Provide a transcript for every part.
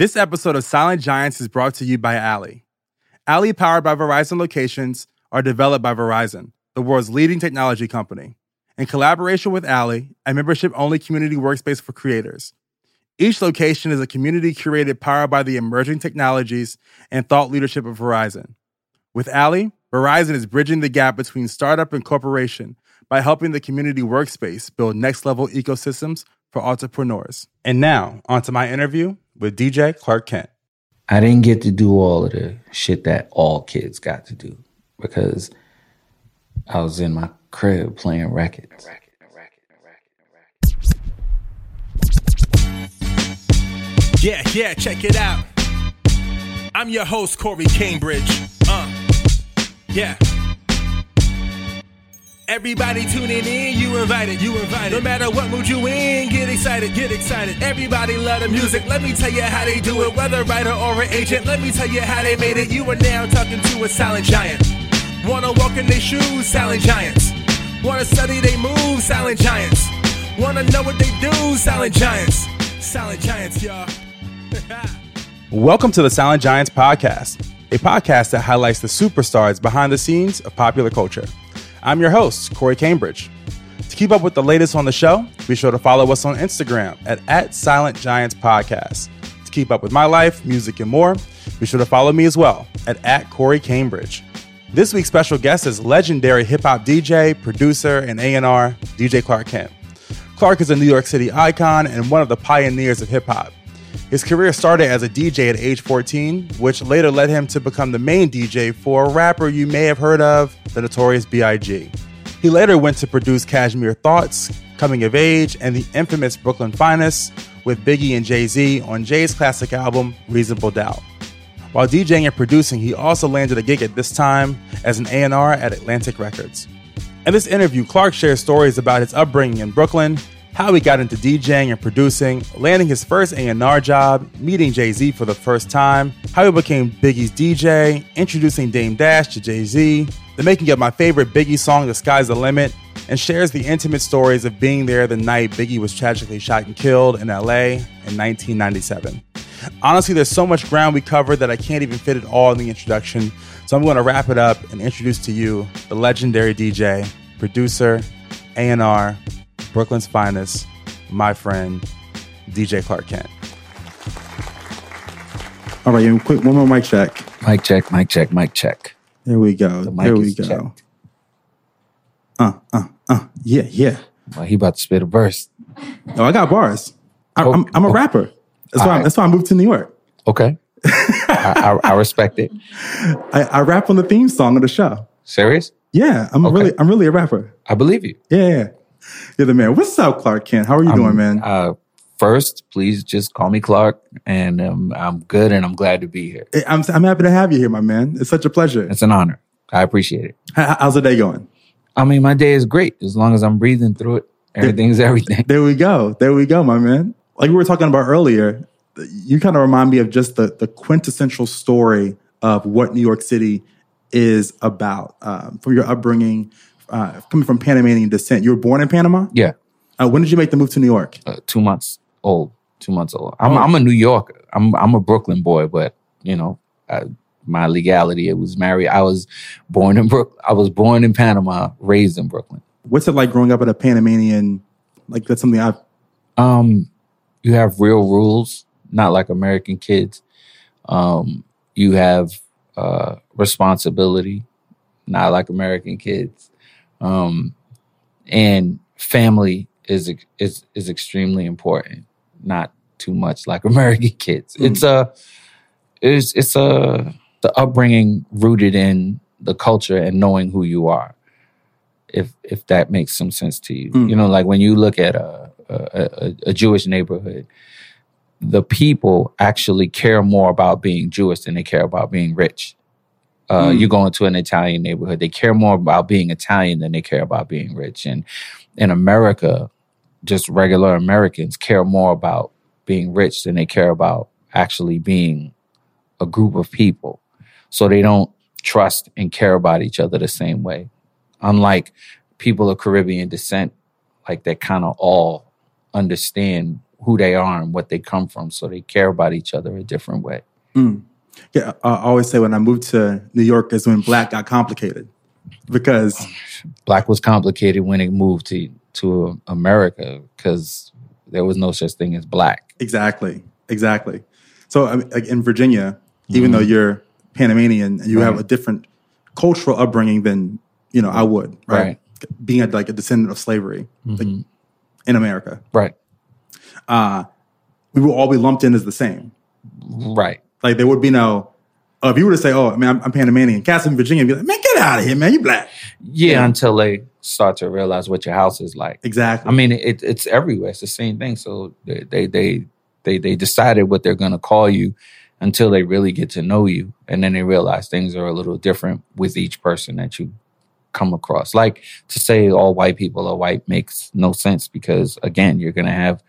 This episode of Silent Giants is brought to you by Allie. Allie, powered by Verizon locations, are developed by Verizon, the world's leading technology company. In collaboration with Allie, a membership only community workspace for creators. Each location is a community curated powered by the emerging technologies and thought leadership of Verizon. With Allie, Verizon is bridging the gap between startup and corporation by helping the community workspace build next level ecosystems for entrepreneurs. And now, onto my interview with DJ Clark Kent. I didn't get to do all of the shit that all kids got to do because I was in my crib playing records. Yeah, yeah, check it out. I'm your host, Corey Cambridge. Uh, yeah. Everybody tuning in, you invited, you invited. No matter what mood you in, get excited, get excited. Everybody love the music. Let me tell you how they do it. Whether writer or an agent, let me tell you how they made it. You are now talking to a silent giant. Wanna walk in their shoes, silent giants. Wanna study they moves, silent giants. Wanna know what they do, silent giants. Silent giants, y'all. Welcome to the Silent Giants podcast, a podcast that highlights the superstars behind the scenes of popular culture. I'm your host, Corey Cambridge. To keep up with the latest on the show, be sure to follow us on Instagram at, at Silent Giants Podcast. To keep up with my life, music, and more, be sure to follow me as well at, at Corey Cambridge. This week's special guest is legendary hip hop DJ, producer, and A&R DJ Clark Kent. Clark is a New York City icon and one of the pioneers of hip hop. His career started as a DJ at age 14, which later led him to become the main DJ for a rapper you may have heard of, the Notorious B.I.G. He later went to produce Cashmere Thoughts, Coming of Age, and the infamous Brooklyn Finest with Biggie and Jay Z on Jay's classic album, Reasonable Doubt. While DJing and producing, he also landed a gig at this time as an A&R at Atlantic Records. In this interview, Clark shares stories about his upbringing in Brooklyn, how he got into DJing and producing, landing his first A&R job, meeting Jay-Z for the first time, how he became Biggie's DJ, introducing Dame Dash to Jay-Z, the making of my favorite Biggie song, The Sky's the Limit, and shares the intimate stories of being there the night Biggie was tragically shot and killed in LA in 1997. Honestly, there's so much ground we covered that I can't even fit it all in the introduction, so I'm going to wrap it up and introduce to you the legendary DJ, producer, A&R, Brooklyn's finest, my friend, DJ Clark Kent. All right, and quick, one more mic check. Mic check, mic check, mic check. There we go. The there we go. checked. Uh, uh, uh. Yeah, yeah. Well, he about to spit a verse. Oh, I got bars. I, Oh, I'm, I'm a oh. rapper. That's why. All right. That's why I moved to New York. Okay. I, I, I respect it. I, I rap on the theme song of the show. Serious? Yeah, I'm Okay. really, I'm really a rapper. I believe you. Yeah, yeah. You're the man. What's up, Clark Kent? How are you doing, I'm- man? Uh, first, please just call me Clark, and um, I'm good, and I'm glad to be here. I'm, I'm happy to have you here, my man. It's such a pleasure. It's an honor. I appreciate it. How- How's the day going? I mean, my day is great as long as I'm breathing through it. Everything's everything. There we go. There we go, my man. Like we were talking about earlier, you kind of remind me of just the, the quintessential story of what New York City is about. Um, from your upbringing, uh, coming from Panamanian descent. You were born in Panama? Yeah, Uh, when did you make the move to New York? uh, two months old. Two months old. I'm Oh. I'm a New Yorker. I'm I'm a Brooklyn boy, but you know, I, my legality it was married. I was born in Brook. I was born in Panama, raised in Brooklyn. What's it like growing up in a Panamanian? Like that's something I've. Um, you have real rules, not like American kids. Um, you have uh, responsibility, not like American kids. Um, and family is is is extremely important, not too much like American kids. Mm. It's a it's it's a the upbringing rooted in the culture and knowing who you are. If if that makes some sense to you, Mm. you know, like when you look at a a, a, a Jewish neighborhood, the people actually care more about being Jewish than they care about being rich. Uh, Mm. You go into an Italian neighborhood, they care more about being Italian than they care about being rich. And in America, just regular Americans care more about being rich than they care about actually being a group of people. So they don't trust and care about each other the same way. Unlike people of Caribbean descent, like they kind of all understand who they are and what they come from. So they care about each other a different way. Mm. Yeah, I always say when I moved to New York is when black got complicated because Black was complicated when it moved to, to America because there was no such thing as black. exactly, exactly. So I mean, like in Virginia, even Mhm. though you're Panamanian and you have a different cultural upbringing than you know I would, right? Right. Being a, like a descendant of slavery like, Mhm. in America, Right. uh, we will all be lumped in as the same. Right. Like there would be no. Uh, if you were to say, "Oh, I mean, I'm, I'm Panamanian," in Virginia, be like, "Man, get out of here, man! You black." Yeah, Yeah. until they start to realize what your house is like. Exactly. I mean, it, it's everywhere. It's the same thing. So they they they they, they decided what they're going to call you until they really get to know you, and then they realize things are a little different with each person that you come across. Like to say all white people are white makes no sense because again, you're going to have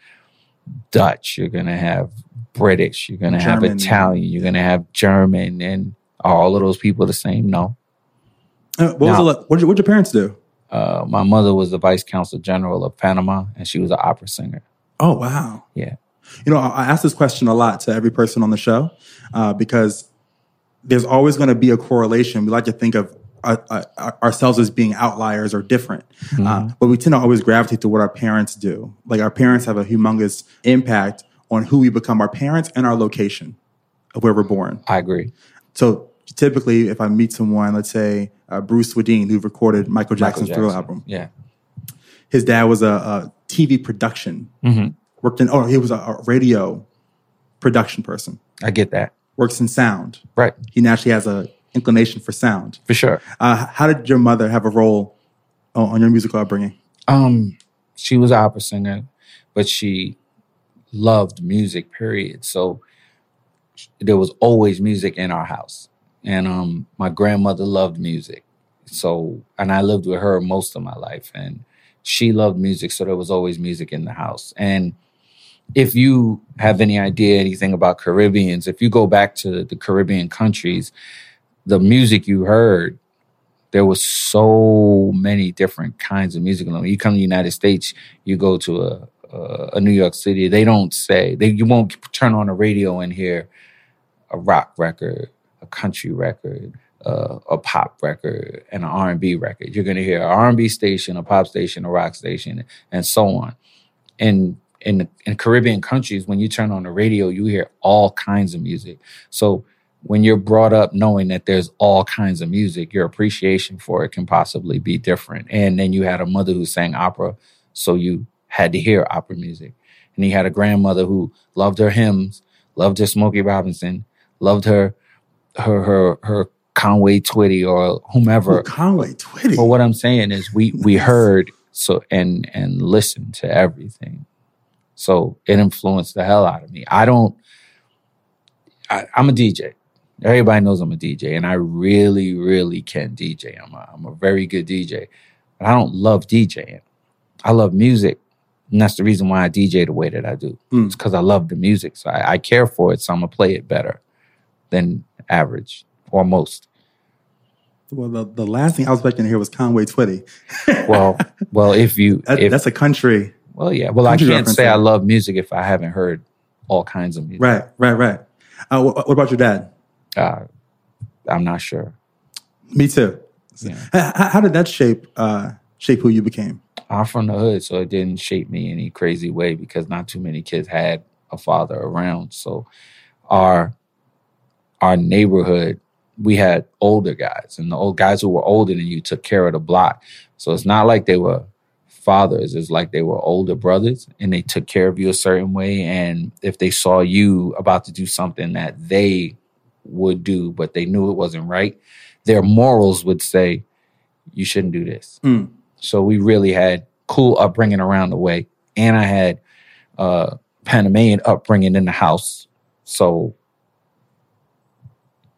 Dutch, you're going to have British, you're going to have Italian, you're going to have German, and all of those people the same? No. Uh, what was Now- it like? What did, what did your parents do? Uh, my mother was the vice consul general of Panama, and she was an opera singer. Oh wow. Yeah. You know, I, I ask this question a lot to every person on the show uh, because there's always going to be a correlation. We like to think of uh, uh, ourselves as being outliers or different, uh, but we tend to always gravitate to what our parents do. Like our parents have a humongous impact on who we become, our parents and our location of where we're born. I agree. So typically, if I meet someone, let's say uh, Bruce Swedien, who recorded Michael Jackson's Michael Thriller album, Yeah. his dad was a, a TV production hmm worked in oh he was a, a radio production person I get that. works in sound Right. he naturally has a inclination for sound For sure. uh, how did your mother have a role on, on your musical upbringing Um, she was an opera singer, but she loved music, period. So there was always music in our house. And um my grandmother loved music. So and I lived with her most of my life and she loved music, so there was always music in the house. And if you have any idea anything about Caribbeans, if you go back to the Caribbean countries, the music you heard, there was so many different kinds of music. You come to the United States, you go to a, a, a New York City, they don't say, they, you won't turn on the radio and hear a rock record, a country record, uh, a pop record, and an R&B record. You're to hear an R&B station, a pop station, a rock station, and so on. And in in Caribbean countries, when you turn on the radio, you hear all kinds of music. So when you're brought up knowing that there's all kinds of music, your appreciation for it can possibly be different. And then you had a mother who sang opera, so you had to hear opera music. And he had a grandmother who loved her hymns, loved her Smokey Robinson, loved her her her her Conway Twitty or whomever. Ooh, conway twitty But what I'm saying is we we heard so and and listened to everything. So it influenced the hell out of me. I don't I, I'm a DJ. Everybody knows I'm a DJ and I really, really can DJ. I'm a, I'm a very good DJ. But I don't love DJing. I love music. And that's the reason why I DJ the way that I do. Mm. It's because I love the music. So I, I care for it. So I'm gonna play it better than average or most. well the, the last thing i was expecting to hear was conway twitty Well, well, if you that, if, that's a country Well, yeah. Well, I can't say I love music if I haven't heard all kinds of music. right right right uh, what, what about your dad Uh, I'm not sure. me too Yeah. How, how did that shape uh, shape who you became I'm from the hood, so it didn't shape me any crazy way because not too many kids had a father around. So our our neighborhood, we had older guys, and the old guys who were older than you took care of the block. So it's not like they were fathers; it's like they were older brothers, and they took care of you a certain way. And if they saw you about to do something that they would do, but they knew it wasn't right, their morals would say, "You shouldn't do this." Mm. So we really had cool upbringing around the way. and I had uh Panamanian upbringing in the house. So,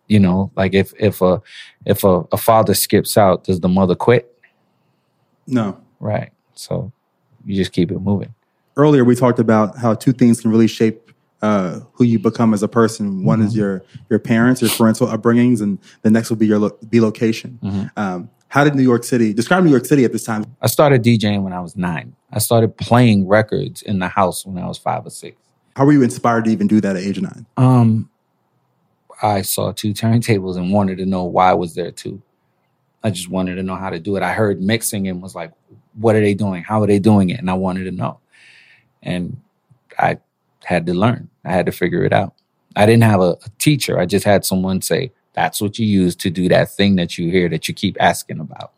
you know, like if if a if a, a father skips out, does the mother quit? No. Right. So you just keep it moving. Earlier, we talked about how two things can really shape uh, who you become as a person. One is your your parents, your parental upbringings, and the next will be your lo- be location. Um, how did New York City describe New York City at this time? I started DJing when I was nine. I started playing records in the house when I was five or six. How were you inspired to even do that at age nine? Um, I saw two turntables and wanted to know why I was there two. I just wanted to know how to do it. I heard mixing and was like, "What are they doing? How are they doing it?" And I wanted to know, and I had to learn. I had to figure it out. I didn't have a, a teacher. I just had someone say, "That's what you use to do that thing that you hear that you keep asking about."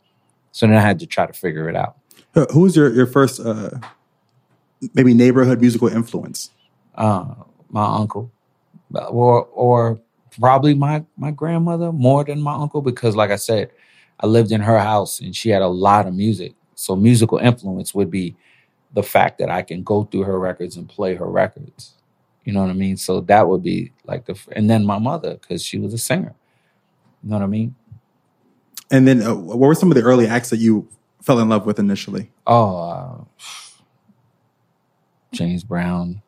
So then I had to try to figure it out. Who- Who was your your first uh, maybe neighborhood musical influence? uh, my uncle, or or probably my my grandmother more than my uncle because, like I said, I lived in her house and she had a lot of music. So musical influence would be the fact that I can go through her records and play her records. You know what I mean? So that would be like the and then my mother because she was a singer. You know what I mean? And then, uh, what were some of the early acts that you fell in love with initially? Oh, uh, James Brown,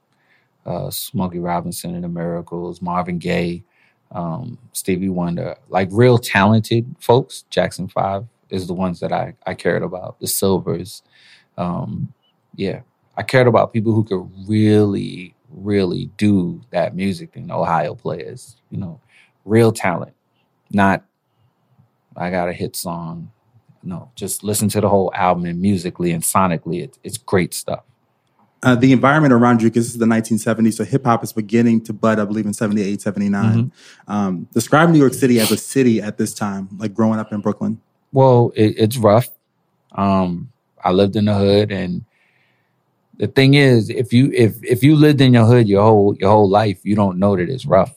uh, Smokey Robinson and the Miracles, Marvin Gaye, um, Stevie Wonder, like real talented folks. Jackson Five is the ones that I, I cared about. The Sylvers, um, yeah, I cared about people who could really, really do that music thing. Ohio players, you know, real talent, not I got a hit song. No, just listen to the whole album and musically and sonically, it, it's great stuff. Uh, the environment around you, because this is the 1970s, so hip hop is beginning to bud, I believe, in 78, 79. Um, describe New York City as a city at this time, like growing up in Brooklyn. Well, it, it's rough. Um, I lived in the hood, and the thing is, if you if if you lived in your hood your whole your whole life, you don't know that it's rough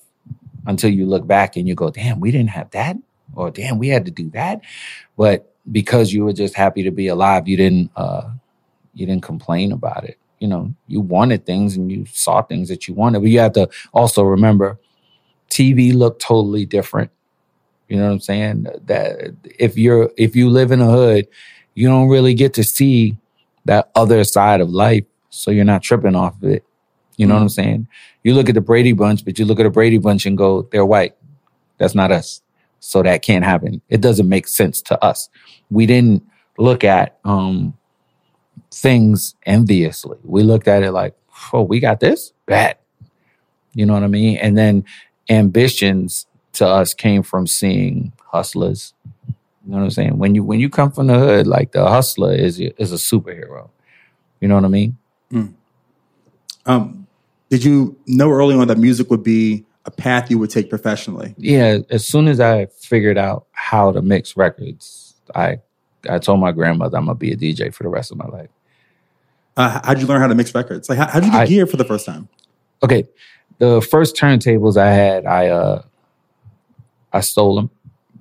until you look back and you go, "Damn, we didn't have that," or "Damn, we had to do that." But because you were just happy to be alive, you didn't uh, you didn't complain about it. You know, you wanted things and you saw things that you wanted, but you have to also remember, TV looked totally different. You know what I'm saying? That if you're if you live in a hood, you don't really get to see that other side of life, so you're not tripping off of it. You know what I'm saying? You look at the Brady Bunch, but you look at the Brady Bunch and go, "They're white. That's not us." So that can't happen. It doesn't make sense to us. We didn't look at um, things enviously. We looked at it like, "Oh, we got this bad." You know what I mean? And then ambitions to us came from seeing hustlers. You know what I'm saying? When you when you come from the hood, like the hustler is is a superhero. You know what I mean? Um, did you know early on that music would be a path you would take professionally? Yeah. As soon as I figured out how to mix records, I I told my grandmother I'm gonna be a DJ for the rest of my life. Uh, how'd you learn how to mix records? Like, how, how'd you get I- geared for the first time? Okay, the first turntables I had, I uh I stole them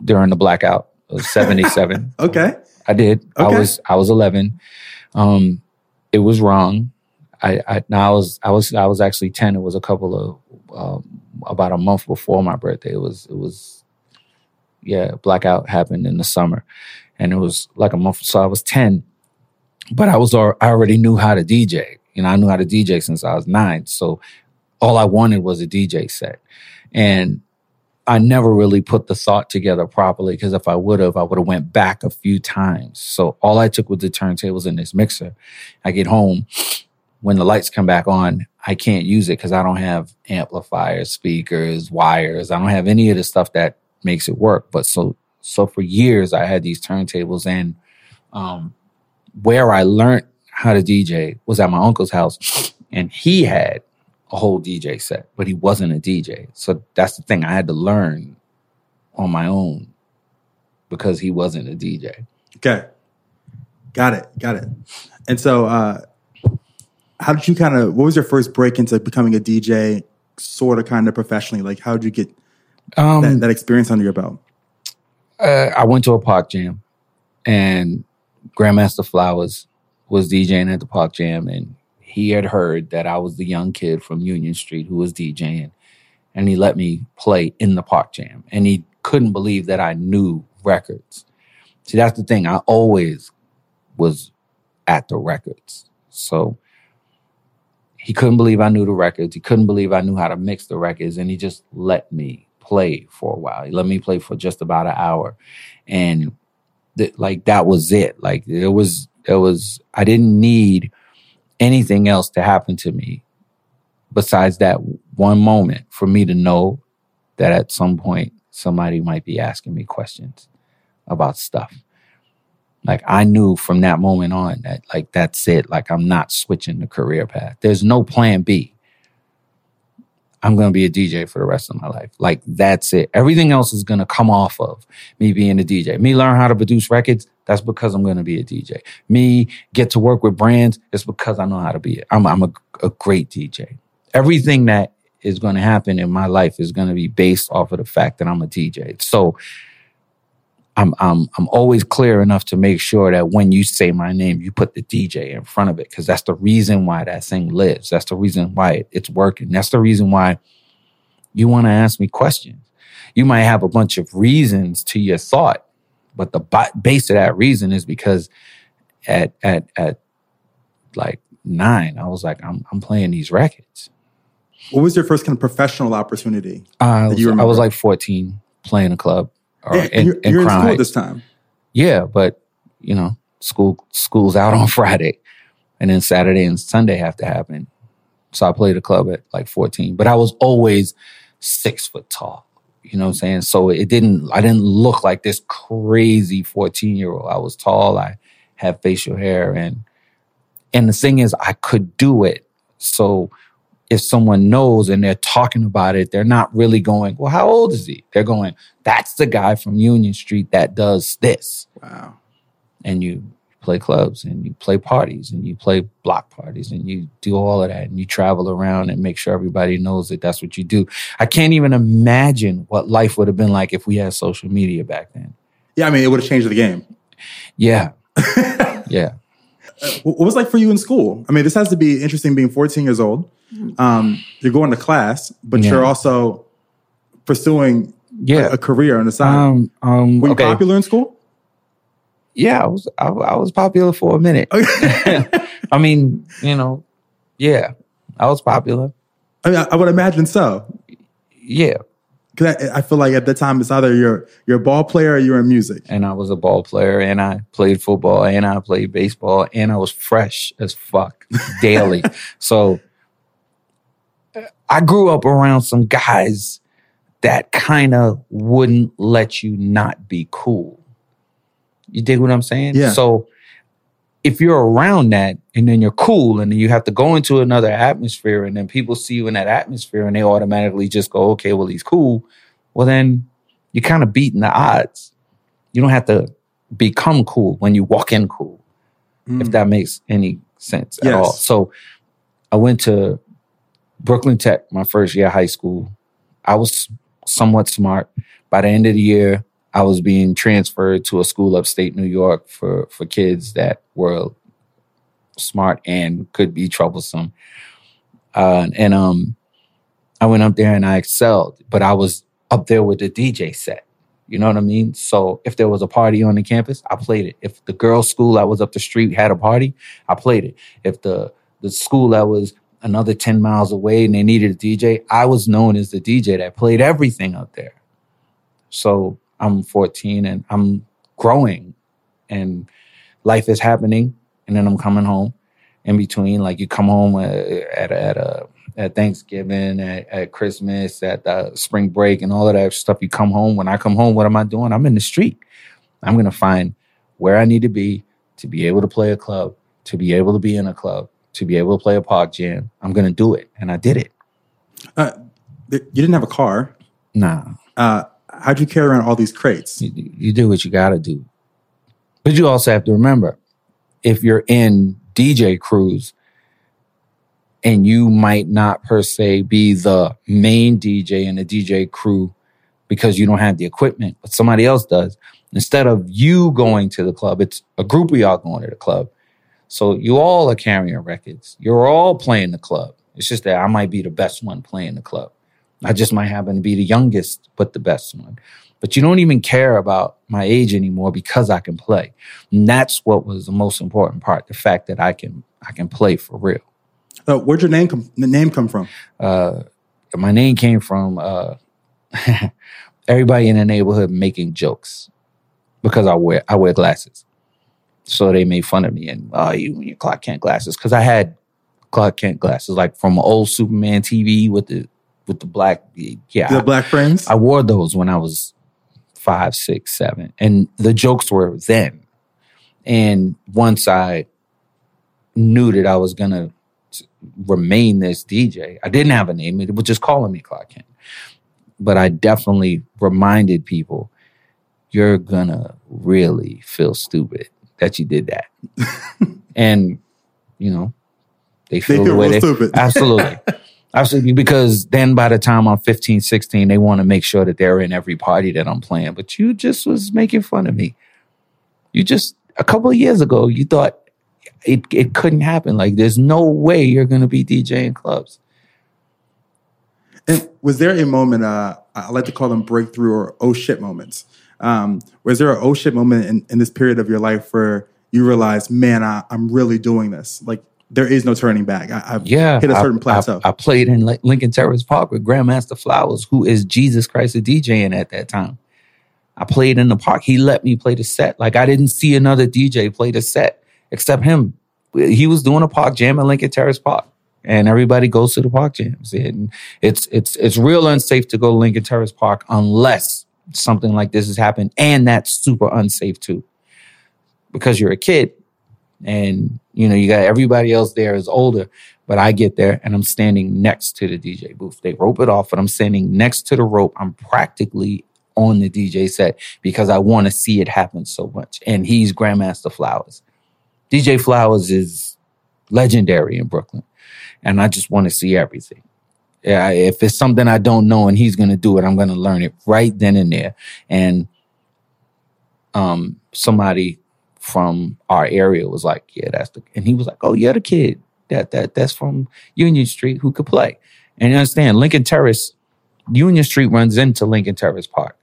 during the blackout of '77. Okay. I did. I was I was 11. Um, it was wrong. I, I now I was I was I was actually 10. It was a couple of um, about a month before my birthday. It was it was yeah. Blackout happened in the summer, and it was like a month. So I was 10, but I was I already knew how to DJ. You know, I knew how to DJ since I was nine. So all I wanted was a DJ set, and I never really put the thought together properly because if I would have, I would have went back a few times. So all I took was the turntables and this mixer. I get home when the lights come back on, I can't use it because I don't have amplifiers, speakers, wires. I don't have any of the stuff that makes it work. But so so for years I had these turntables and um where I learned how to DJ was at my uncle's house and he had a whole DJ set, but he wasn't a DJ. So that's the thing. I had to learn on my own because he wasn't a DJ. Okay. Got it. Got it. And so, uh, how did you kind of, what was your first break into becoming a DJ, sort of kind of professionally? Like, how did you get Um, that, that experience under your belt? uh, I went to a park jam and Grandmaster Flowers was DJing at the park jam and he had heard that I was the young kid from Union Street who was DJing, and he let me play in the park jam. And he couldn't believe that I knew records. See, that's the thing. I always was at the records. So he couldn't believe I knew the records. He couldn't believe I knew how to mix the records. And he just let me play for a while. He let me play for just about an hour. And th- like that was it. Like it was, it was, I didn't need anything else to happen to me besides that one moment for me to know that at some point somebody might be asking me questions about stuff. Like I knew from that moment on that like that's it. Like I'm not switching the career path. There's no plan B. I'm going to be a DJ for the rest of my life. Like that's it. Everything else is going to come off of me being a DJ. Me learn how to produce records. That's because I'm going to be a DJ. Me get to work with brands. It's because I know how to be it. I'm, I'm a, a great DJ. Everything that is going to happen in my life is going to be based off of the fact that I'm a DJ. So I'm I'm I'm always clear enough to make sure that when you say my name, you put the DJ in front of it because that's the reason why that thing lives. That's the reason why it's working. That's the reason why you want to ask me questions. You might have a bunch of reasons to your thought, but the base of that reason is because at at at like nine, I was like, I'm I'm playing these records. What was your first kind of professional opportunity? Uh, I, was, I was like 14 playing a club or yeah, in, you're, in, you're in school this time. Yeah, but you know, school school's out on Friday, and then Saturday and Sunday have to happen. So I played a club at like 14, but I was always six foot tall. You know what I'm saying? So it didn't. I didn't look like this crazy 14 year old. I was tall. I had facial hair, and and the thing is, I could do it. So if someone knows and they're talking about it, they're not really going, well, how old is he? They're going, that's the guy from Union Street that does this. Wow. And you play clubs and you play parties and you play block parties and you do all of that and you travel around and make sure everybody knows that that's what you do. I can't even imagine what life would have been like if we had social media back then. Yeah, I mean, it would have changed the game. Yeah. yeah. What was it like for you in school? I mean, this has to be interesting being 14 years old um, you're going to class, but yeah. you're also pursuing yeah. a, a career on the side. Um, um, Were you okay. popular in school? Yeah, I was. I, I was popular for a minute. I mean, you know, yeah, I was popular. I mean, I, I would imagine so. Yeah, because I, I, feel like at the time it's either you're you're a ball player or you're in music. And I was a ball player, and I played football, and I played baseball, and I was fresh as fuck daily. so I grew up around some guys that kind of wouldn't let you not be cool. You dig what I'm saying? Yeah. So if you're around that and then you're cool and then you have to go into another atmosphere and then people see you in that atmosphere and they automatically just go, okay, well, he's cool. Well, then you're kind of beating the odds. You don't have to become cool when you walk in cool, mm. if that makes any sense yes. at all. So I went to Brooklyn Tech, my first year of high school. I was somewhat smart. By the end of the year, I was being transferred to a school upstate New York for, for kids that were smart and could be troublesome. Uh, and um, I went up there and I excelled, but I was up there with the DJ set. You know what I mean? So if there was a party on the campus, I played it. If the girls' school that was up the street had a party, I played it. If the the school that was another 10 miles away and they needed a DJ, I was known as the DJ that played everything up there. So I'm 14 and I'm growing and life is happening. And then I'm coming home in between. Like you come home uh, at, at, a, at Thanksgiving, at, at Christmas, at the spring break, and all of that stuff. You come home. When I come home, what am I doing? I'm in the street. I'm going to find where I need to be to be able to play a club, to be able to be in a club, to be able to play a park jam. I'm going to do it. And I did it. Uh, you didn't have a car. Nah. Uh, how'd you carry around all these crates? You, you do what you got to do. But you also have to remember if you're in DJ crews and you might not per se be the main DJ in the DJ crew because you don't have the equipment, but somebody else does. Instead of you going to the club, it's a group of y'all going to the club So you all are carrying records. You're all playing the club. It's just that I might be the best one playing the club. I just might happen to be the youngest, but the best one. But you don't even care about my age anymore because I can play. And that's what was the most important part. The fact that I can, I can play for real. Uh, where'd your name come, the name come from? Uh, my name came from, uh, everybody in the neighborhood making jokes because I wear, I wear glasses. So they made fun of me and, oh, you your Clark Kent glasses. Cause I had Clark Kent glasses, like from old Superman TV with the, with the black, yeah. The black friends? I wore those when I was five, six, seven. And the jokes were then. And once I knew that I was to remain this DJ, I didn't have a name. It was just calling me Clark Kent. But I definitely reminded people, you're to really feel stupid that you did that. and, you know, they feel, They the feel way real they, stupid. Absolutely. Absolutely. Because then by the time I'm 15, 16, they want to make sure that they're in every party that I'm playing. But you just was making fun of me. You just, a couple of years ago, you thought it, it couldn't happen. Like, there's no way you're going to be DJing clubs. And was there a moment, uh, I like to call them breakthrough or oh shit moments? Um, was there a oh shit moment in, in this period of your life where you realized, man, I, I'm really doing this? Like, there is no turning back. I, I've Yeah. hit a certain I, plateau. I, played in Lincoln Terrace Park with Grandmaster Flowers, who is Jesus Christ a DJing at that time. I played in the park. He let me play the set. Like I didn't see another DJ play the set except him. He was doing a park jam at Lincoln Terrace Park. And everybody goes to the park jams. And it's it's it's real unsafe to go to Lincoln Terrace Park unless something like this has happened. And that's super unsafe too. Because you're a kid and you know you got everybody else there is older but i get there and i'm standing next to the dj booth. They rope it off but i'm standing next to the rope. I'm practically on the dj set because i want to see it happen so much. And he's grandmaster flowers. Dj flowers is legendary in brooklyn. And i just want to see everything. Yeah if it's something i don't know and he's going to do it i'm going to learn it right then and there. And um somebody from our area was like, yeah, that's the, and he was like, oh, yeah, the kid that that that's from Union Street who could play. And you understand, Lincoln Terrace, Union Street runs into Lincoln Terrace Park.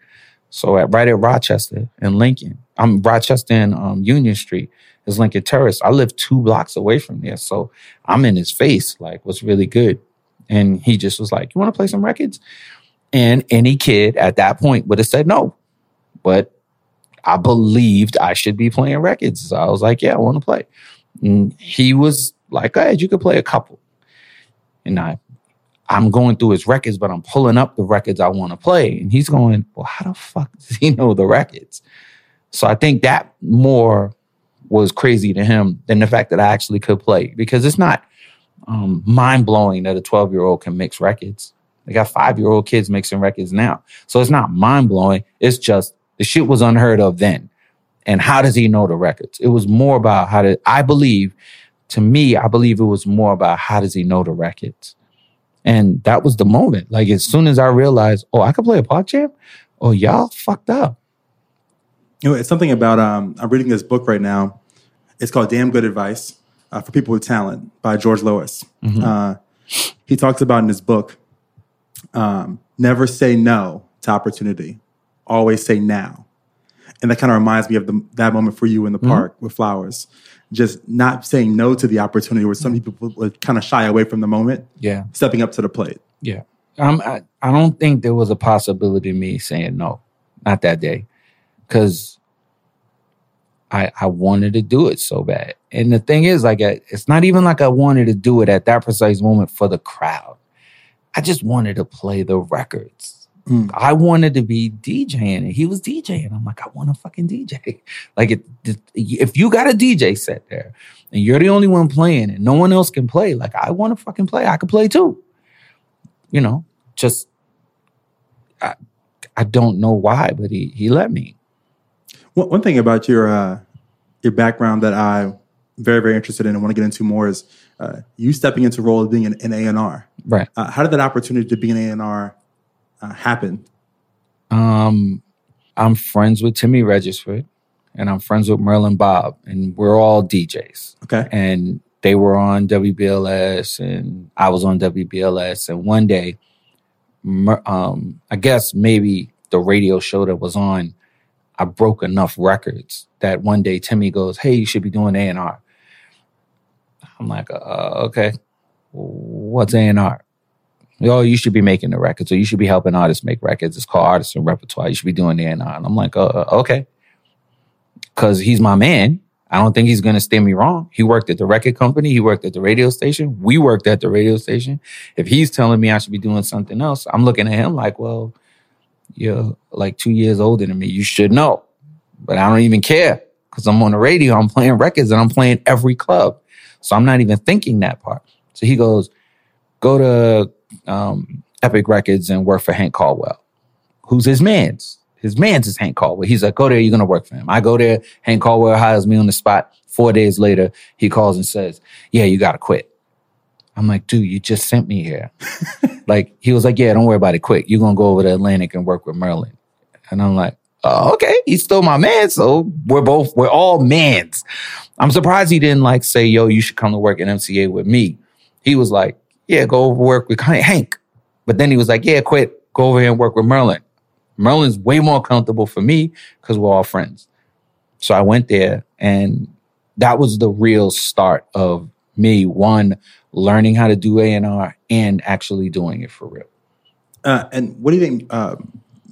So at right at Rochester and Lincoln, I'm Rochester and um, Union Street is Lincoln Terrace. I live two blocks away from there, so I'm in his face, like what's really good. And he just was like, "You want to play some records?" And any kid at that point would have said no, but I believed I should be playing records. So I was like, yeah, I want to play. And he was like, ahead, you could play a couple. And I, I'm going through his records, but I'm pulling up the records I want to play. And he's going, well, how the fuck does he know the records? So I think that more was crazy to him than the fact that I actually could play because it's not um, mind blowing that a 12 year old can mix records. They got five year old kids mixing records now. So it's not mind blowing. It's just the shit was unheard of then. And how does he know the records? It was more about how to, I believe, to me, I believe it was more about how does he know the records? And that was the moment. Like as soon as I realized, oh, I could play a park jam. Oh, y'all fucked up. You know, it's something about, um, I'm reading this book right now. It's called Damn Good Advice uh, for People with Talent by George Lois. Uh, he talks about in his book, um, never say no to opportunity, always say now. And that kind of reminds me of the, that moment for you in the park with flowers. Just not saying no to the opportunity where some people would kind of shy away from the moment, Yeah. stepping up to the plate. Yeah. Um, I, I don't think there was a possibility of me saying no, not that day, because I I wanted to do it so bad. And the thing is, like, I, it's not even like I wanted to do it at that precise moment for the crowd. I just wanted to play the records. Mm. I wanted to be DJing, and he was DJing. I'm like, I want to fucking DJ. Like, it, it- if you got a DJ set there, and you're the only one playing, and no one else can play, like, I want to fucking play. I could play too you know, just I, I don't know why, but he he let me. One, one thing about your uh, your background that I'm very very interested in and want to get into more is uh, you stepping into role of being an, an A and R. Right. Uh, how did that opportunity to be an A and R uh, happen? Um, I'm friends with Timmy Regisford, and I'm friends with Merlin Bobb, and we're all DJs. Okay. And they were on WBLS, and I was on WBLS. And one day, um, I guess maybe the radio show that was on, I broke enough records that one day Timmy goes, "Hey, you should be doing A and R." I'm like, uh, "Okay, what's A and R?" Oh, you should be making the records, or you should be helping artists make records. It's called artists and repertoire. You should be doing A and. And I'm like, uh, okay, because he's my man. I don't think he's going to steer me wrong. He worked at the record company. He worked at the radio station. We worked at the radio station. If he's telling me I should be doing something else, I'm looking at him like, well, you're like two years older than me. You should know, but I don't even care because I'm on the radio. I'm playing records and I'm playing every club. So I'm not even thinking that part. So he goes, go to um, Epic Records and work for Hank Caldwell, who's his man's. His man's is Hank Caldwell. He's like, go there, you're gonna work for him. I go there, Hank Caldwell hires me on the spot. Four days later, he calls and says, Yeah, you gotta quit. I'm like, dude, you just sent me here. like, he was like, Yeah, don't worry about it, quit. You're gonna go over to Atlantic and work with Merlin. And I'm like, oh, okay, he's still my man. So we're both, we're all mans. I'm surprised he didn't like say, yo, you should come to work at MCA with me. He was like, yeah, go over work with Hank. But then he was like, yeah, quit, go over here and work with Merlin. Merlin's way more comfortable for me because we're all friends. So I went there and that was the real start of me, one, learning how to do A&R and actually doing it for real. Uh, and what do you think uh,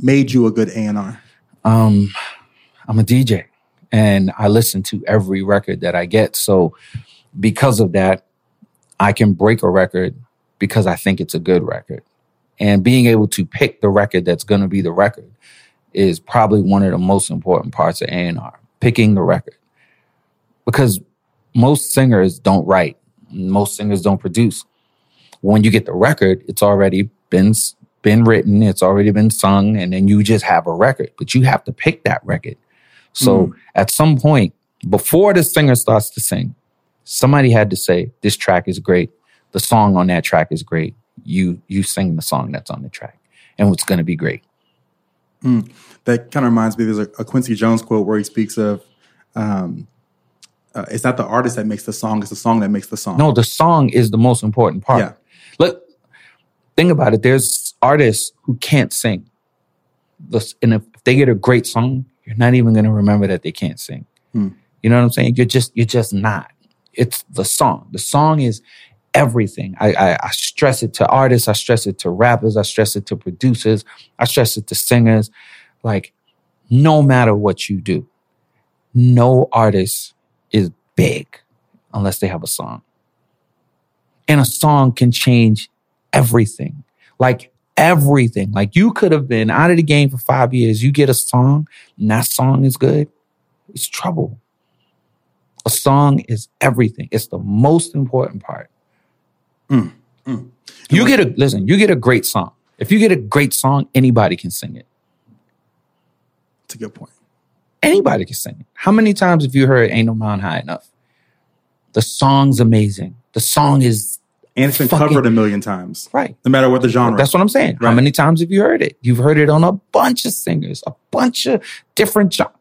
made you a good A&R? Um, I'm a DJ and I listen to every record that I get. So because of that, I can break a record because I think it's a good record. And being able to pick the record that's going to be the record is probably one of the most important parts of A&R, picking the record. Because most singers don't write, most singers don't produce. When you get the record, it's already been been written, it's already been sung, and then you just have a record. But you have to pick that record. So mm. at some point, before the singer starts to sing, somebody had to say, This track is great. The song on that track is great. You you sing the song that's on the track and it's going to be great. Mm. that kind of reminds me there's a, a, quincy jones quote where he speaks of um, uh, it's not the artist that makes the song it's the song that makes the song. No the song is the most important part. Yeah. look think about it. There's artists who can't sing. And if they get a great song you're not even going to remember that they can't sing. Mm. you know what i'm saying? You're just you're just not it's the song the song is everything. I, I, I, stress it to artists, I stress it to rappers, I stress it to producers, I stress it to singers. Like, no matter what you do, no artist is big unless they have a song. And a song can change everything. Like, everything. Like, you could have been out of the game for five years, you get a song, and that song is good, it's trouble. A song is everything. It's the most important part. Mm, mm. You get a listen. You get a great song. If you get a great song, anybody can sing it. That's a good point. Anybody can sing it. How many times have you heard "Ain't No Mountain High Enough"? The song's amazing. The song is and it's been fucking, covered a million times. Right. No matter what the genre. That's what I'm saying. Right. How many times have you heard it? You've heard it on a bunch of singers, a bunch of different genres.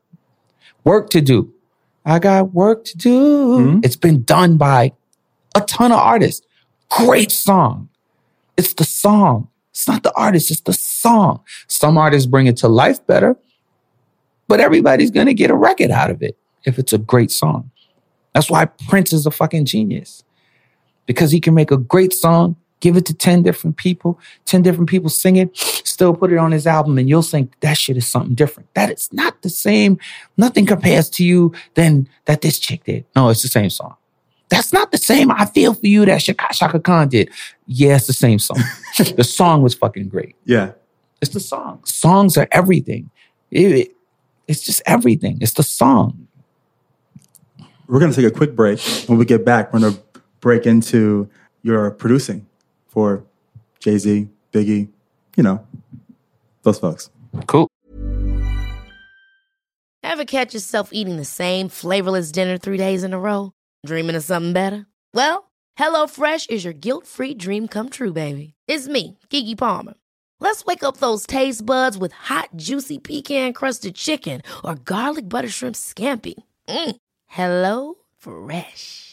Work to do. I got work to do. Mm-hmm. It's been done by a ton of artists. Great song. It's the song. It's not the artist, it's the song. Some artists bring it to life better, but everybody's going to get a record out of it if it's a great song. That's why Prince is a fucking genius because he can make a great song, give it to 10 different people, 10 different people sing it, still put it on his album, and you'll think that shit is something different. That is not the same. Nothing compares to you than that this chick did. No, it's the same song. That's not the same I feel for you that Chaka, Chaka Khan did. Yeah, it's the same song. the song was fucking great. Yeah. It's the song. Songs are everything. It, it's just everything. It's the song. We're going to take a quick break. When we get back, we're going to break into your producing for Jay Z, Biggie, you know, those folks. Cool. Ever catch yourself eating the same flavorless dinner three days in a row? Dreaming of something better? Well, HelloFresh is your guilt free dream come true, baby. It's me, Keke Palmer. Let's wake up those taste buds with hot, juicy pecan crusted chicken or garlic butter shrimp scampi. Mm. Hello Fresh.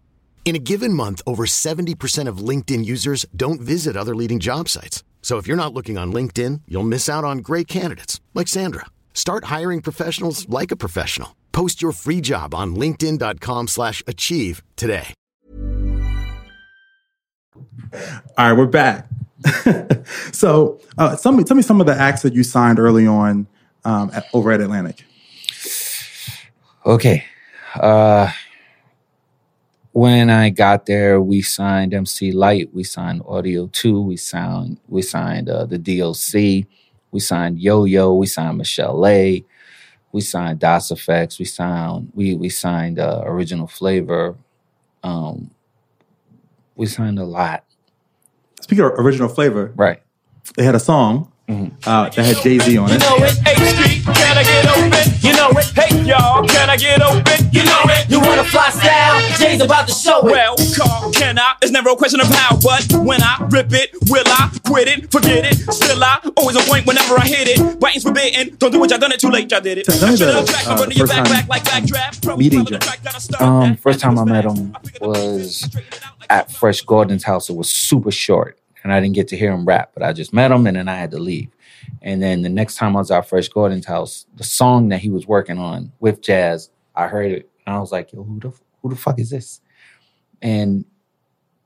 In a given month, over 70% of LinkedIn users don't visit other leading job sites. So if you're not looking on LinkedIn, you'll miss out on great candidates like Sandra. Start hiring professionals like a professional. Post your free job on linkedin.com/achieve slash achieve today. All right, we're back. so, uh, tell me, tell me some of the acts that you signed early on um, at, over at Atlantic. Okay. Uh, when I got there, we signed MC Lyte, we signed Audio 2, we signed we signed uh, the DOC, we signed Yo Yo, we signed Michelle A, we signed Das EFX, we signed we we signed uh, Original Flavor, um, we signed a lot. Speaking of original flavor, Right. they had a song uh, that had Jay Z on You it. know it, H Street, can get open? You know it, hey y'all, can I get open? You know it, you wanna fly style? Jay's about to show it. Well, Carl, can I? It's never a question of how, but when I rip it, will I quit it? Forget it, still I always on point whenever I hit it. Biting's forbidden, don't do what y'all done it too late, y'all did it. Tell me Shut up, track, uh, I'm running your first back, time back like meeting follow Jay. track, gotta start Um, first time I met him I figured the beat was straighten it out like at Fresh Gordon's house. It was super short, and I didn't get to hear him rap, but I just met him, and then I had to leave. And then the next time I was at Fresh Gordon's house, the song that he was working on with Jaz, I heard it, and I was like, "Yo, who the who the fuck is this?" And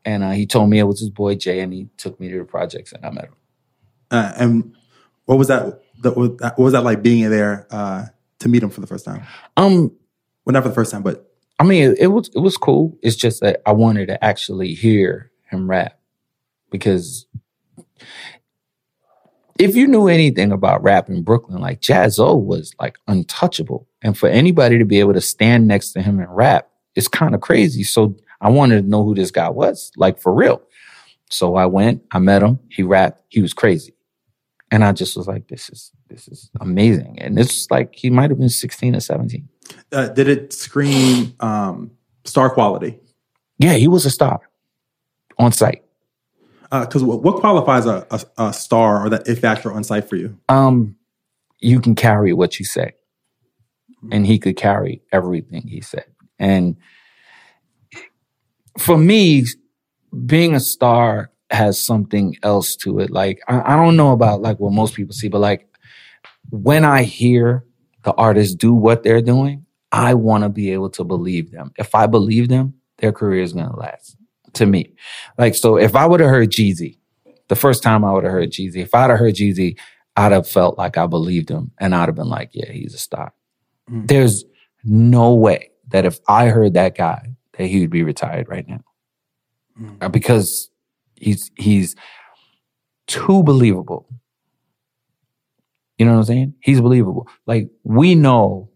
and uh, he told me it was his boy Jay, and he took me to the projects, and I met him. Uh, and what was that? what was that like being there uh, to meet him for the first time? Um, Well, not for the first time, but I mean, it, it was it was cool. It's just that I wanted to actually hear him rap because if you knew anything about rap in Brooklyn, like Jaz-O was like untouchable, and for anybody to be able to stand next to him and rap, it's kind of crazy. So I wanted to know who this guy was, like for real. So I went, I met him, he rapped, he was crazy, and I just was like, this is this is amazing, and it's like he might have been sixteen or seventeen. uh, did it scream um, star quality? Yeah, he was a star on site. Because what, what qualifies a, a, a star or that if factor on site for you? Um, you can carry what you say, and he could carry everything he said. And for me, being a star has something else to it. Like I, I don't know about like what most people see, but like when I hear the artists do what they're doing, I want to be able to believe them. If I believe them, their career is gonna last. To me, like so, if I would have heard Jeezy, the first time I would have heard Jeezy, if I'd have heard Jeezy, I'd have felt like I believed him, and I'd have been like, yeah, he's a star. Mm. There's no way that if I heard that guy, that he would be retired right now, Mm. Because he's he's too believable. You know what I'm saying? He's believable. Like we know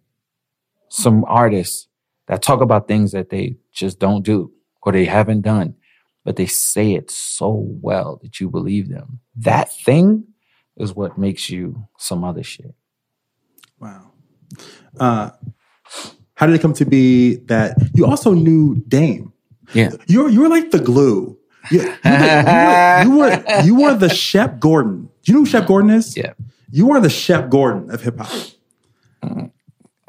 some artists that talk about things that they just don't do or they haven't done, but they say it so well that you believe them. That thing is what makes you some other shit. Wow. Uh, how did it come to be that you also knew Dame? Yeah. You're you were like the glue. You, you, were, you, were, you, were, you were the Shep Gordon. Do you know who Shep Gordon is? Yeah. You are the Shep Gordon of hip hop.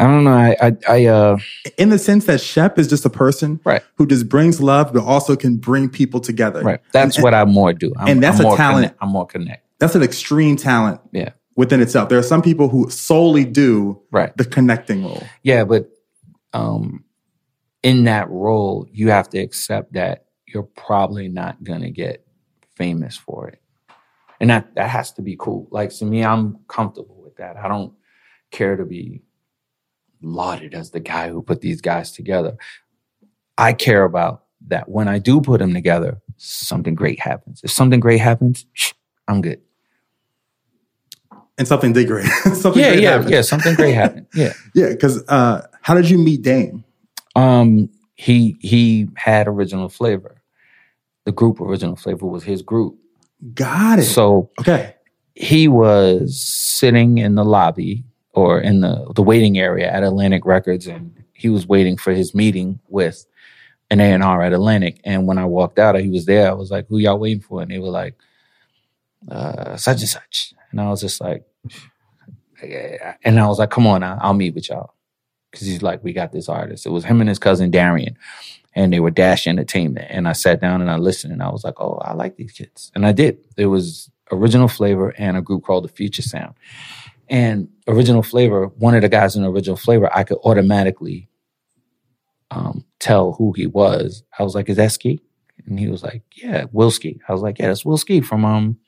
I don't know. I I, I uh In the sense that Shep is just a person Right. who just brings love, but also can bring people together. right. That's And- what I more do. I'm, and that's I'm a talent. Connect, I'm more connect. That's an extreme talent Yeah. within itself. There are some people who solely do Right. the connecting role. Yeah, but um in that role, you have to accept that you're probably not gonna get famous for it. And that that has to be cool. Like to me, I'm comfortable with that. I don't care to be lauded as the guy who put these guys together. I care about that when I do put them together, something great happens. If something great happens, I'm good. And something did great. something yeah, great yeah, happened. yeah. Something great happened. Yeah. Yeah, because uh, how did you meet Dame? Um, he he had original flavor. The group original flavor was his group. Got it. So okay. he was sitting in the lobby or in the the waiting area at Atlantic Records, and he was waiting for his meeting with an A and R at Atlantic. And when I walked out, he was there. I was like, "Who y'all waiting for?" And they were like, uh, "Such and such." And I was just like, and I was like, "Come on, I'll meet with y'all." Because he's like, "We got this artist." It was him and his cousin Darien, and they were Dash Entertainment. And I sat down and I listened, and I was like, "Oh, I like these kids," and I did. It was original flavor and a group called the Future Sound. And original flavor, one of the guys in original flavor, I could automatically um, tell who he was. I was like, "Is that Ski?" And he was like, "Yeah, Will Ski." I was like, "Yeah, that's Will Ski from um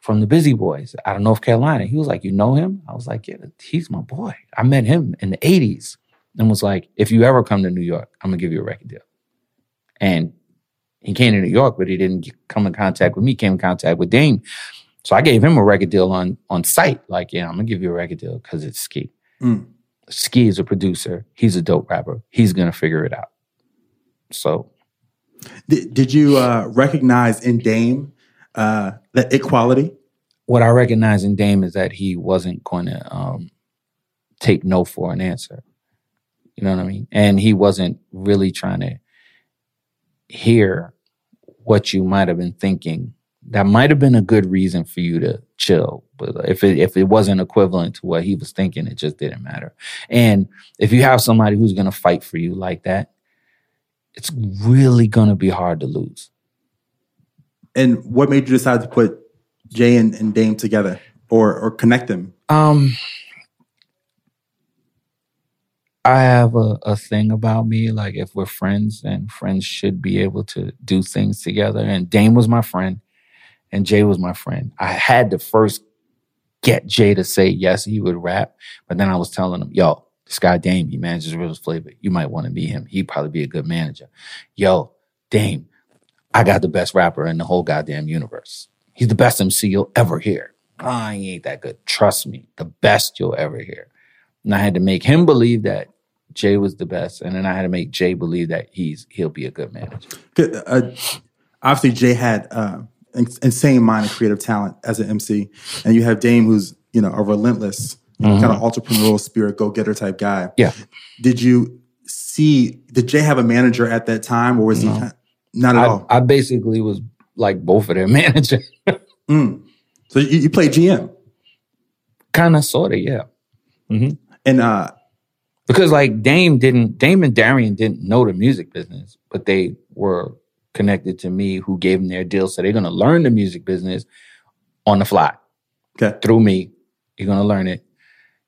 from the Bizzie Boyz out of North Carolina." He was like, "You know him?" I was like, "Yeah, he's my boy. I met him in the '80s." And was like, "If you ever come to New York, I'm gonna give you a record deal." And he came to New York, but he didn't come in contact with me. Came in contact with Dame, so I gave him a record deal on on site. Like, yeah, I'm gonna give you a record deal because it's Ski. Mm. Ski is a producer. He's a dope rapper. He's gonna figure it out. So Did, did you uh, recognize in Dame uh, the equality? what I recognize in Dame is that he wasn't going to um, take no for an answer. You know what I mean? And he wasn't really trying to hear what you might have been thinking. That might have been a good reason for you to chill, but if it if it wasn't equivalent to what he was thinking, it just didn't matter. And if you have somebody who's going to fight for you like that, it's really going to be hard to lose. And what made you decide to put Jay and, and Dame together or or connect them? Um, I have a, a thing about me. Like, if we're friends, then friends should be able to do things together. And Dame was my friend, and Jay was my friend. I had to first get Jay to say yes, he would rap. But then I was telling him, yo, this guy Dame, he manages Riddles Flavor. You might want to be him. He'd probably be a good manager. Yo, Dame, I got the best rapper in the whole goddamn universe. He's the best MC you'll ever hear. Ah, he ain't that good. Trust me, the best you'll ever hear. And I had to make him believe that Jay was the best, and then I had to make Jay believe that he's he'll be a good manager. Uh, obviously, Jay had uh, insane mind and creative talent as an MC, and you have Dame, who's you know a relentless kind of entrepreneurial spirit, go getter type guy. Yeah. Did you see? Did Jay have a manager at that time, or was he not at I, all? I basically was like both of their manager, Mm. So you, you played GM, kind of, sort of, yeah. Mm-hmm. and uh, Because like Dame didn't, Dame and Darien didn't know the music business, but they were connected to me, who gave them their deal. So they're gonna learn the music business on the fly. okay, through me. You're gonna learn it.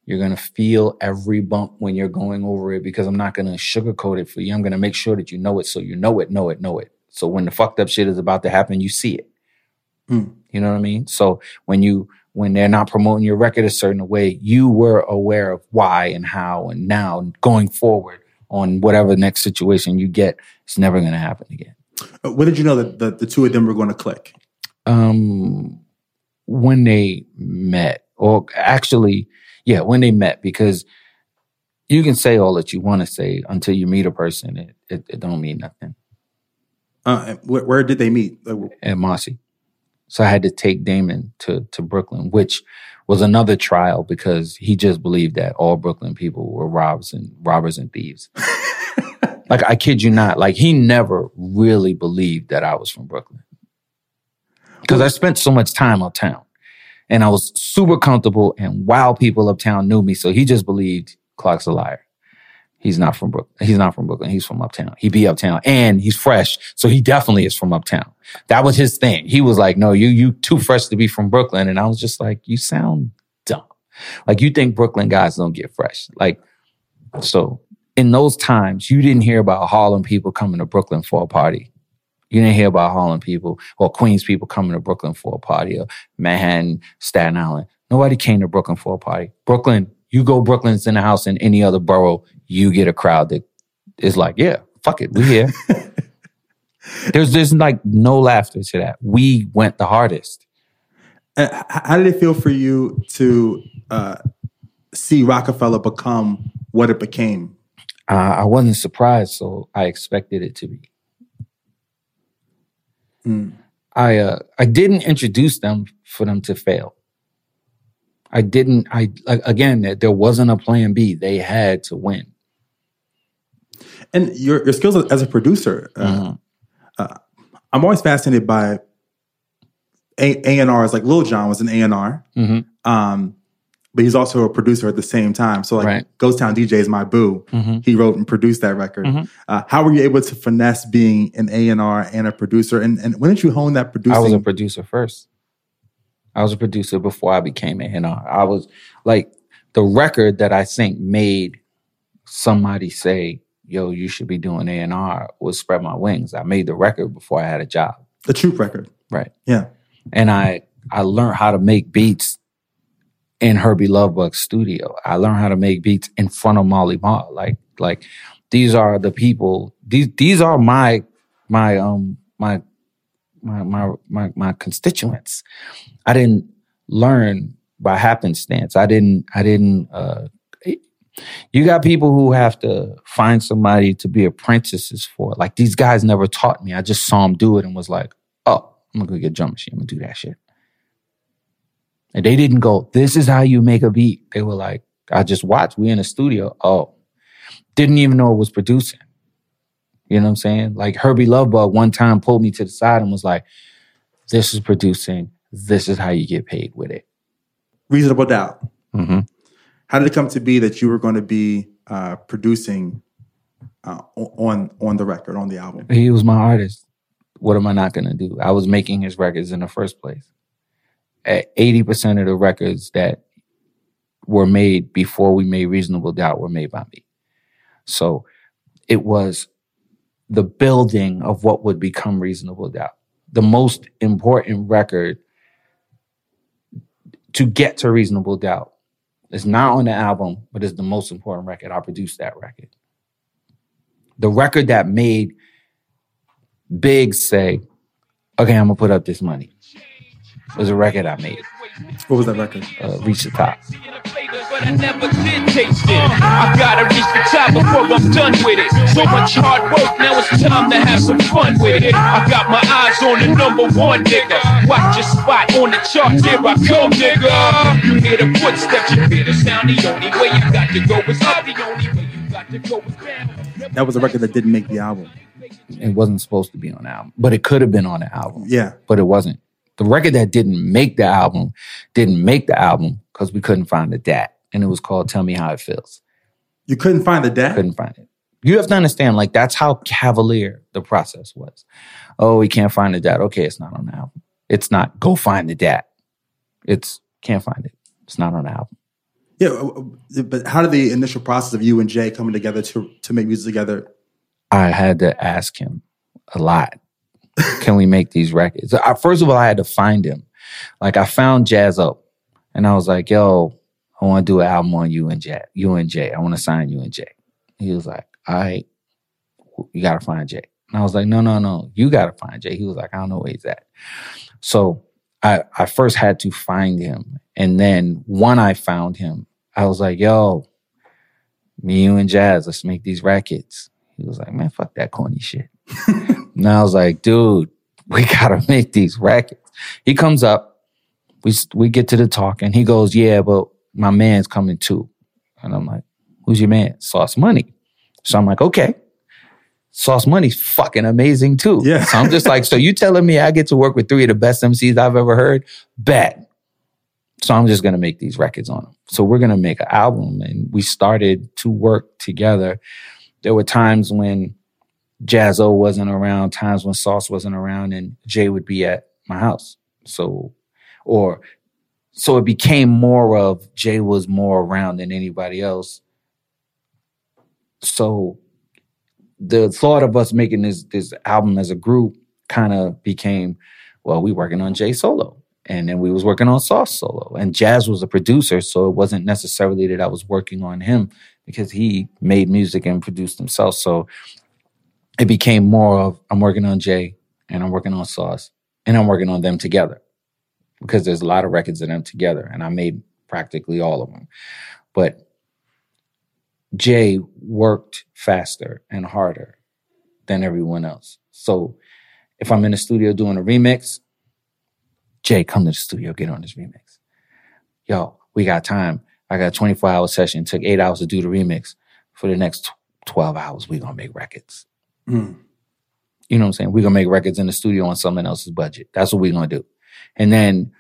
You're gonna feel every bump when you're going over it because I'm not gonna sugarcoat it for you. I'm gonna make sure that you know it so you know it, know it, know it. So when the fucked up shit is about to happen, you see it. Mm. You know what I mean? So when you when they're not promoting your record a certain way, you were aware of why and how and now going forward on whatever next situation you get, it's never gonna happen again. Uh, when did you know that the, the two of them were going to click? um when they met or actually yeah when they met because you can say all that you want to say until you meet a person it, it, it don't mean nothing Uh, where, where did they meet? At Marcy. So I had to take Damon to to Brooklyn, which was another trial because he just believed that all Brooklyn people were robbers and robbers and thieves. like I kid you not, like he never really believed that I was from Brooklyn. Because I spent so much time uptown and I was super comfortable and wild people uptown knew me. So he just believed Clark's a liar. He's not from Brooklyn. He's not from Brooklyn. He's from uptown. He be uptown and he's fresh. So he definitely is from uptown. That was his thing. He was like, no, you, you too fresh to be from Brooklyn. And I was just like, you sound dumb. Like you think Brooklyn guys don't get fresh. Like, so in those times, you didn't hear about Harlem people coming to Brooklyn for a party. You didn't hear about Harlem people or Queens people coming to Brooklyn for a party or Manhattan, Staten Island. Nobody came to Brooklyn for a party. Brooklyn, you go Brooklyn's in the house in any other borough, you get a crowd that is like, yeah, fuck it, we here. there's there's like no laughter to that. We went the hardest. Uh, how did it feel for you to uh, see Rockefeller become what it became? Uh, I wasn't surprised, so I expected it to be. Mm. I uh, I didn't introduce them for them to fail. I didn't. I like, again, there wasn't a plan B. They had to win. And your your skills as a producer, uh, Mhm. uh, I'm always fascinated by A and R's. Like Lil Jon was an A and R, Mhm. um, but he's also a producer at the same time. So like Right. Ghost Town DJ is my boo. Mhm. He wrote and produced that record. Mhm. Uh, how were you able to finesse being an A and R and a producer? And and when did you hone that producing? I was a producer first. I was a producer before I became a A&R. I was like the record that I think made somebody say, "Yo, you should be doing A and R." Was "Spread My Wings." I made the record before I had a job, the Troop record. right? Yeah. And I I learned how to make beats in Herbie Lovebug's studio. I learned how to make beats in front of Marley Marl. Like like these are the people. These these are my my um my my my my, my constituents. I didn't learn by happenstance. I didn't I didn't uh you got people who have to find somebody to be apprentices for. Like these guys never taught me. I just saw them do it and was like, oh, I'm gonna go get a drum machine. I'm gonna do that shit. And they didn't go, this is how you make a beat. They were like, I just watched. We in a studio. Oh, didn't even know it was producing. You know what I'm saying? Like Herbie Lovebug one time pulled me to the side and was like, this is producing. This is how you get paid with it. Reasonable doubt. Mm-hmm. How did it come to be that you were going to be uh, producing uh, on on the record on the album? He was my artist. What am I not going to do? I was making his records in the first place. At 80% of the records that were made before we made Reasonable Doubt were made by me. So it was the building of what would become Reasonable Doubt. The most important record to get to Reasonable Doubt is not on the album, but is the most important record. I produced that record. The record that made Big say, okay, I'm gonna put up this money. It was a record I made, What was that record? uh, Reach the Top. But I never did taste it. I gotta reach the top before I'm done with it. So much hard work, now it's time to have some fun with it. I got my eyes on the number one nigga. Watch your spot on the chart, here I come, nigga. You hear the footsteps, you hear the sound. The only way you got to go is up. The only way you got to go is down. That was a record that didn't make the album. It wasn't supposed to be on the album, but it could have been on the album. Yeah. but it wasn't. The record that didn't make the album didn't make the album because we couldn't find the DAT, and it was called "Tell Me How It Feels." You couldn't find the dad? Couldn't find it. You have to understand, like that's how cavalier the process was. Oh, we can't find the DAT. Okay, it's not on the album. It's not. Go find the DAT. It's can't find it. It's not on the album. Yeah, uh, uh, but how did the initial process of you and Jay coming together to to make music together? I had to ask him a lot. Can we make these records? I, first of all, I had to find him. Like I found Jaz-O, and I was like, "Yo, I want to do an album on you and Jay. You and Jay. I want to sign you and Jay." He was like, "All right, you got to find Jay." And I was like, "No, no, no, you got to find Jay." He was like, "I don't know where he's at." So I I first had to find him, and then when I found him, I was like, "Yo, me, you, and Jazz, let's make these records." He was like, man, fuck that corny shit. and I was like, dude, we gotta make these records. He comes up, we we get to the talk, and he goes, yeah, but my man's coming too. And I'm like, who's your man? Sauce Money. So I'm like, okay. Sauce Money's fucking amazing too. Yeah. So I'm just like, so you telling me I get to work with three of the best MCs I've ever heard? Bet. So I'm just gonna make these records on them. So we're gonna make an album, and we started to work together. There were times when Jaz-O wasn't around, times when Sauce wasn't around, and Jay would be at my house. So, or so it became more of Jay was more around than anybody else. So the thought of us making this this album as a group kind of became, well, we working on Jay solo. And then we was working on Sauce solo. And Jaz was a producer, so it wasn't necessarily that I was working on him because he made music and produced himself. So it became more of I'm working on Jay and I'm working on Sauce and I'm working on them together. because there's a lot of records of them together, and I made practically all of them. But Jay worked faster and harder than everyone else. So if I'm in the studio doing a remix, Jay, come to the studio, get on this remix. Yo, we got time. I got a 24 hour session. Took eight hours to do the remix. For the next 12 hours, we gonna make records. Mm. You know what I'm saying? We're gonna make records in the studio on someone else's budget. That's what we're gonna do. And then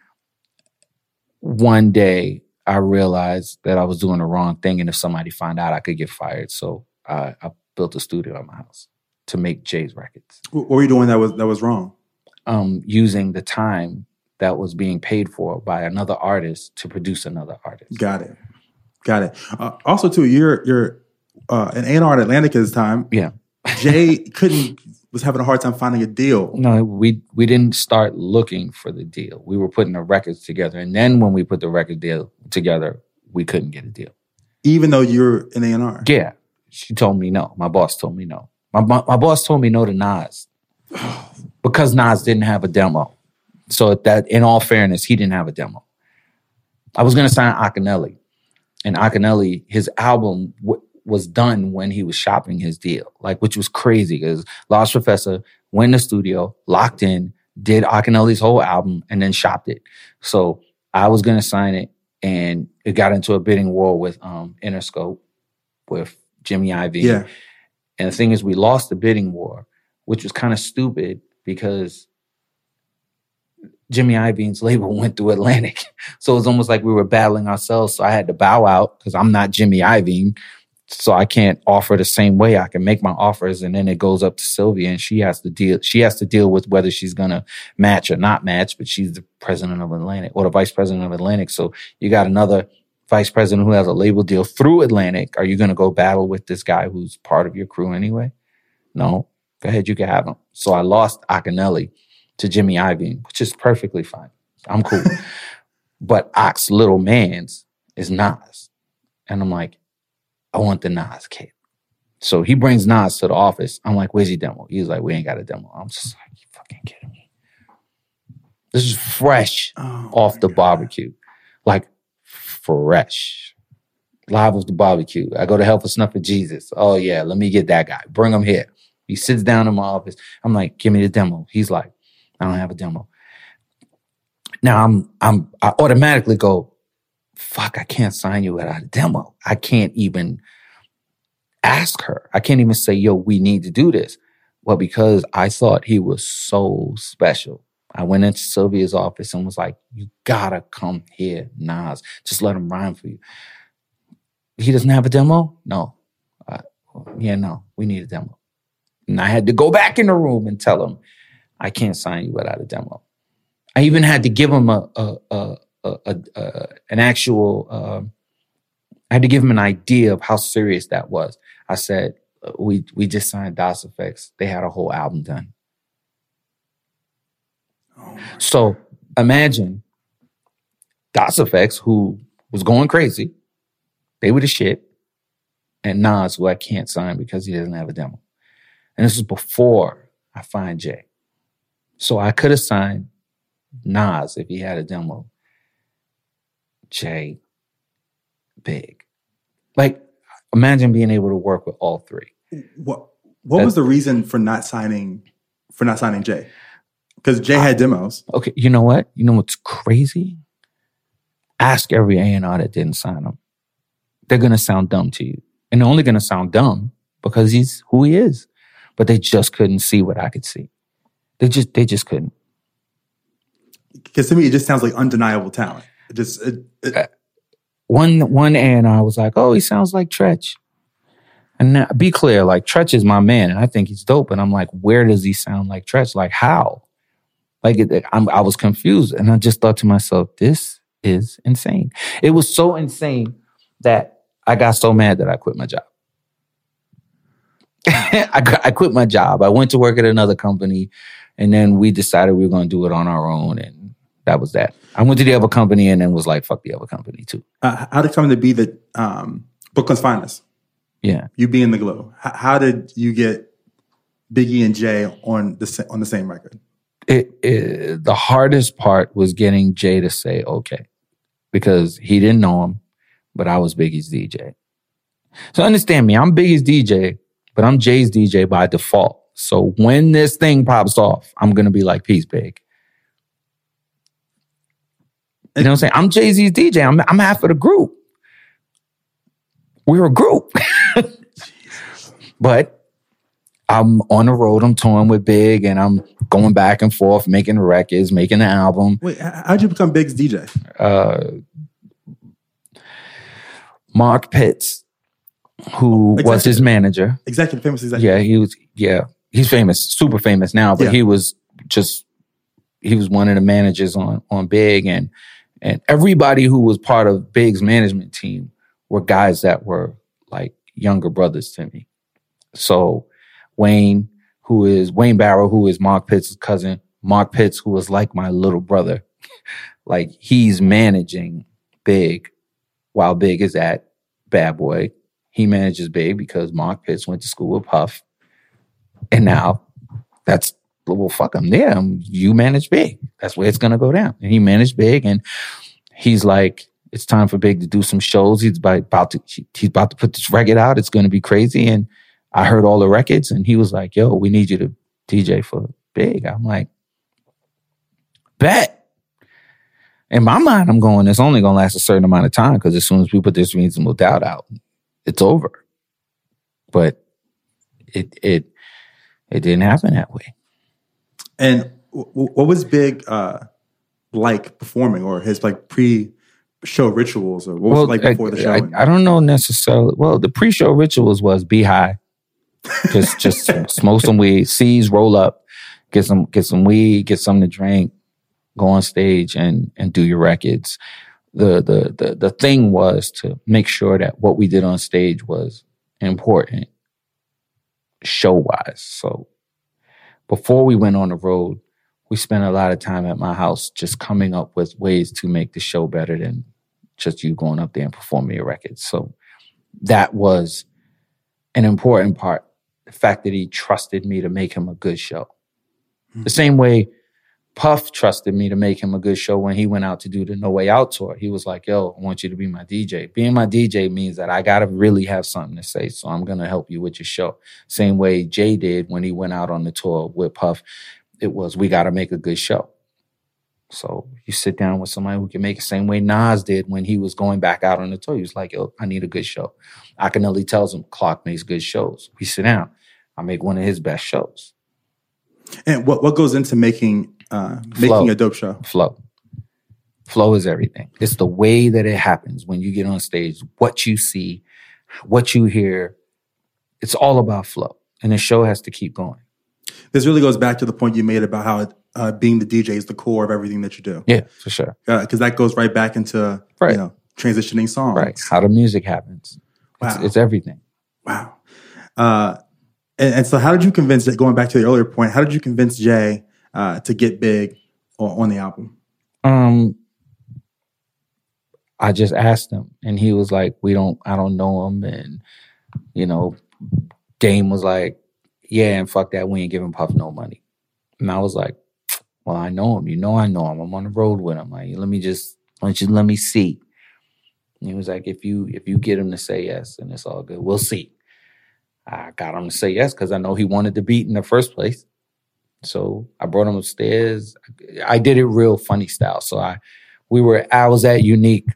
one day I realized that I was doing the wrong thing, and if somebody found out, I could get fired. So I, I built a studio at my house to make Jay's records, What were you doing that was that was wrong? um, using the time that was being paid for by another artist to produce another artist. Got it. Got it. Uh, also, too, you're you're uh, an A&R at Atlantic at this time. Yeah. Jay couldn't was having a hard time finding a deal. No, we we didn't start looking for the deal. We were putting the records together, and then when we put the record deal together, we couldn't get a deal. even though you're an A&R. Yeah, she told me no. My boss told me no. My my, my boss told me no to Nas because Nas didn't have a demo. So that, in all fairness, he didn't have a demo. I was gonna sign Akinyele, and Akinyele, his album w- was done when he was shopping his deal, like which was crazy because Large Professor went in the studio, locked in, did Akinyele's whole album, and then shopped it. So I was gonna sign it, and it got into a bidding war with um, Interscope, with Jimmy Iovine. Yeah. And the thing is, we lost the bidding war, which was kind of stupid because Jimmy Iovine's label went through Atlantic. So it was almost like we were battling ourselves. So I had to bow out because I'm not Jimmy Iovine. So I can't offer the same way. I can make my offers and then it goes up to Sylvia and she has to deal, she has to deal with whether she's going to match or not match, but she's the president of Atlantic or the vice president of Atlantic. So you got another vice president who has a label deal through Atlantic. Are you going to go battle with this guy who's part of your crew anyway? No. Go ahead, you can have him. So I lost Akinyele to Jimmy Iovine, which is perfectly fine. I'm cool. but Ox Little Man's is Nas. And I'm like, I want the Nas kid. So he brings Nas to the office. I'm like, where's your demo? He's like, we ain't got a demo. I'm just like, you fucking kidding me. This is fresh Oh, off the God. barbecue. Like fresh. Live off the barbecue. I go to Hell for Snuff for Jesus. Oh yeah, let me get that guy. Bring him here. He sits down in my office. I'm like, give me the demo. He's like, I don't have a demo. Now I'm I'm I automatically go, fuck, I can't sign you without a demo. I can't even ask her. I can't even say, yo, we need to do this. Well, because I thought he was so special, I went into Sylvia's office and was like, you gotta come here, Nas. Just let him rhyme for you. He doesn't have a demo? No. Uh, yeah, no, we need a demo. And I had to go back in the room and tell him, I can't sign you without a demo. I even had to give him a, a, a, a, a, a an actual, um, I had to give him an idea of how serious that was. I said, uh, we, we just signed Das EFX. They had a whole album done. Oh, So imagine Das EFX, who was going crazy, they were the shit, and Nas, who I can't sign because he doesn't have a demo. And this was before I find Jay. So I could have signed Nas if he had a demo. Jay, big. Like, imagine being able to work with all three. What what was the reason for not signing for not signing Jay? Because Jay had demos. Okay, you know what? You know what's crazy? Ask every A&R that didn't sign him. They're gonna sound dumb to you. And they're only gonna sound dumb because he's who he is. But they just couldn't see what I could see. They just they just couldn't. Because to me, it just sounds like undeniable talent. Just it, it, uh, One one and I was like, oh, he sounds like Treach. And now, be clear, like Treach is my man, and I think he's dope. And I'm like, where does he sound like Treach? Like how? Like I was confused, and I just thought to myself, this is insane. It was so insane that I got so mad that I quit my job. I, I quit my job. I went to work at another company, and then we decided we were going to do it on our own, and that was that. I went to the other company, and then was like, "Fuck the other company too." uh, how did it come to be the um, Brooklyn's finest? Yeah. You being the glue. How, how did you get Biggie and Jay on the on the same record? it, it, the hardest part was getting Jay to say okay, because he didn't know him, but I was Biggie's DJ. So understand me, I'm Biggie's DJ, but I'm Jay's DJ by default. So when this thing pops off, I'm gonna be like, peace, big. You know what I'm saying? I'm Jay Z's DJ. I'm I'm half of the group. We're a group. but I'm on the road. I'm touring with Big, and I'm going back and forth, making records, making the album. Wait, how'd you become Big's DJ? Uh, Mark Pitts, who was his manager. Executive, famous executive. Yeah, he was. Yeah, he's famous, super famous now. But Yeah. he was just he was one of the managers on on Big, and and everybody who was part of Big's management team were guys that were like younger brothers to me. So Wayne, who is Wayne Barrow, who is Mark Pitts' cousin, Mark Pitts, who was like my little brother, like he's managing Big while Big is at Bad Boy. He manages Big because Mark Pitts went to school with Puff. And now that's well, fuck him. Yeah, you manage Big. That's where it's gonna go down. And he managed Big, and he's like, it's time for Big to do some shows. He's about to he's about to put this record out. It's gonna be crazy. And I heard all the records, and he was like, "Yo, we need you to DJ for Big." I'm like, bet. In my mind, I'm going. It's only gonna last a certain amount of time because as soon as we put this reasonable doubt out, it's over. But it it it didn't happen that way. And w- w- what was Big uh, like performing, or his like pre-show rituals, or what was it like before the show? I, I don't know necessarily. Well, the pre-show rituals was be high, just just smoke some weed, seize, roll up, get some get some weed, get something to drink, go on stage and and do your records. The the the the thing was to make sure that what we did on stage was important, show wise. So before we went on the road, we spent a lot of time at my house just coming up with ways to make the show better than just you going up there and performing your records. So that was an important part. The fact that he trusted me to make him a good show. The hmm. same way Puff trusted me to make him a good show when he went out to do the No Way Out tour. He was like, yo, I want you to be my DJ. Being my DJ means that I got to really have something to say. So I'm going to help you with your show. Same way Jay did when he went out on the tour with Puff. It was, we got to make a good show. So you sit down with somebody who can make it same way Nas did when he was going back out on the tour. He was like, yo, I need a good show. Akinyele tells him Clark makes good shows. We sit down. I make one of his best shows. and what what goes into making uh, making a dope show? Flow. Flow is everything. It's the way that it happens when you get on stage, what you see, what you hear. It's all about flow. And the show has to keep going. This really goes back to the point you made about how uh, being the DJ is the core of everything that you do, Yeah, for sure. because that goes right back into Right. you know transitioning songs. Right. How the music happens. It's, Wow. it's everything. Wow. Uh, and, and so, how did you convince? That going back to the earlier point, how did you convince Jay uh, to get big on, the album? Um, I just asked him, and he was like, "We don't, I don't know him." And you know, Dame was like, "Yeah, and fuck that, we ain't giving Puff no money." And I was like, "Well, I know him. You know, I know him. I'm on the road with him. Like, let me just, don't you let me see?" And he was like, "If you, if you get him to say yes, and it's all good. We'll see." I got him to say yes because I know he wanted to beat in the first place. So I brought him upstairs. I did it real funny style. So I we were I was at Unique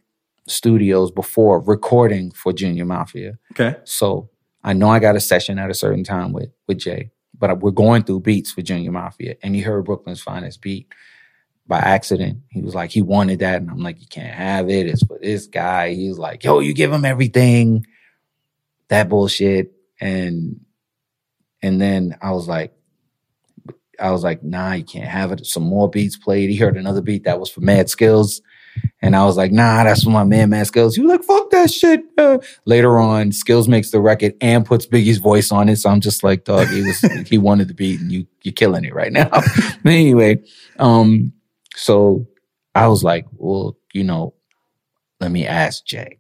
Studios before recording for Junior Mafia. Okay. So I know I got a session at a certain time with with Jay, but we're going through beats for Junior Mafia, and he heard Brooklyn's finest beat by accident. He was like, he wanted that, and I'm like, you can't have it. It's for this guy. He was like, yo, you give him everything. That bullshit, and and then I was like, I was like, nah, you can't have it. Some more beats played. He heard another beat that was for Mad Skillz. And I was like, nah, that's for my man, Mad Skillz. He was like, fuck that shit. Uh, later on, Skillz makes the record and puts Biggie's voice on it. So I'm just like, dog, he was, he wanted the beat and you, you're killing it right now. but anyway, um, so I was like, well, you know, let me ask Jay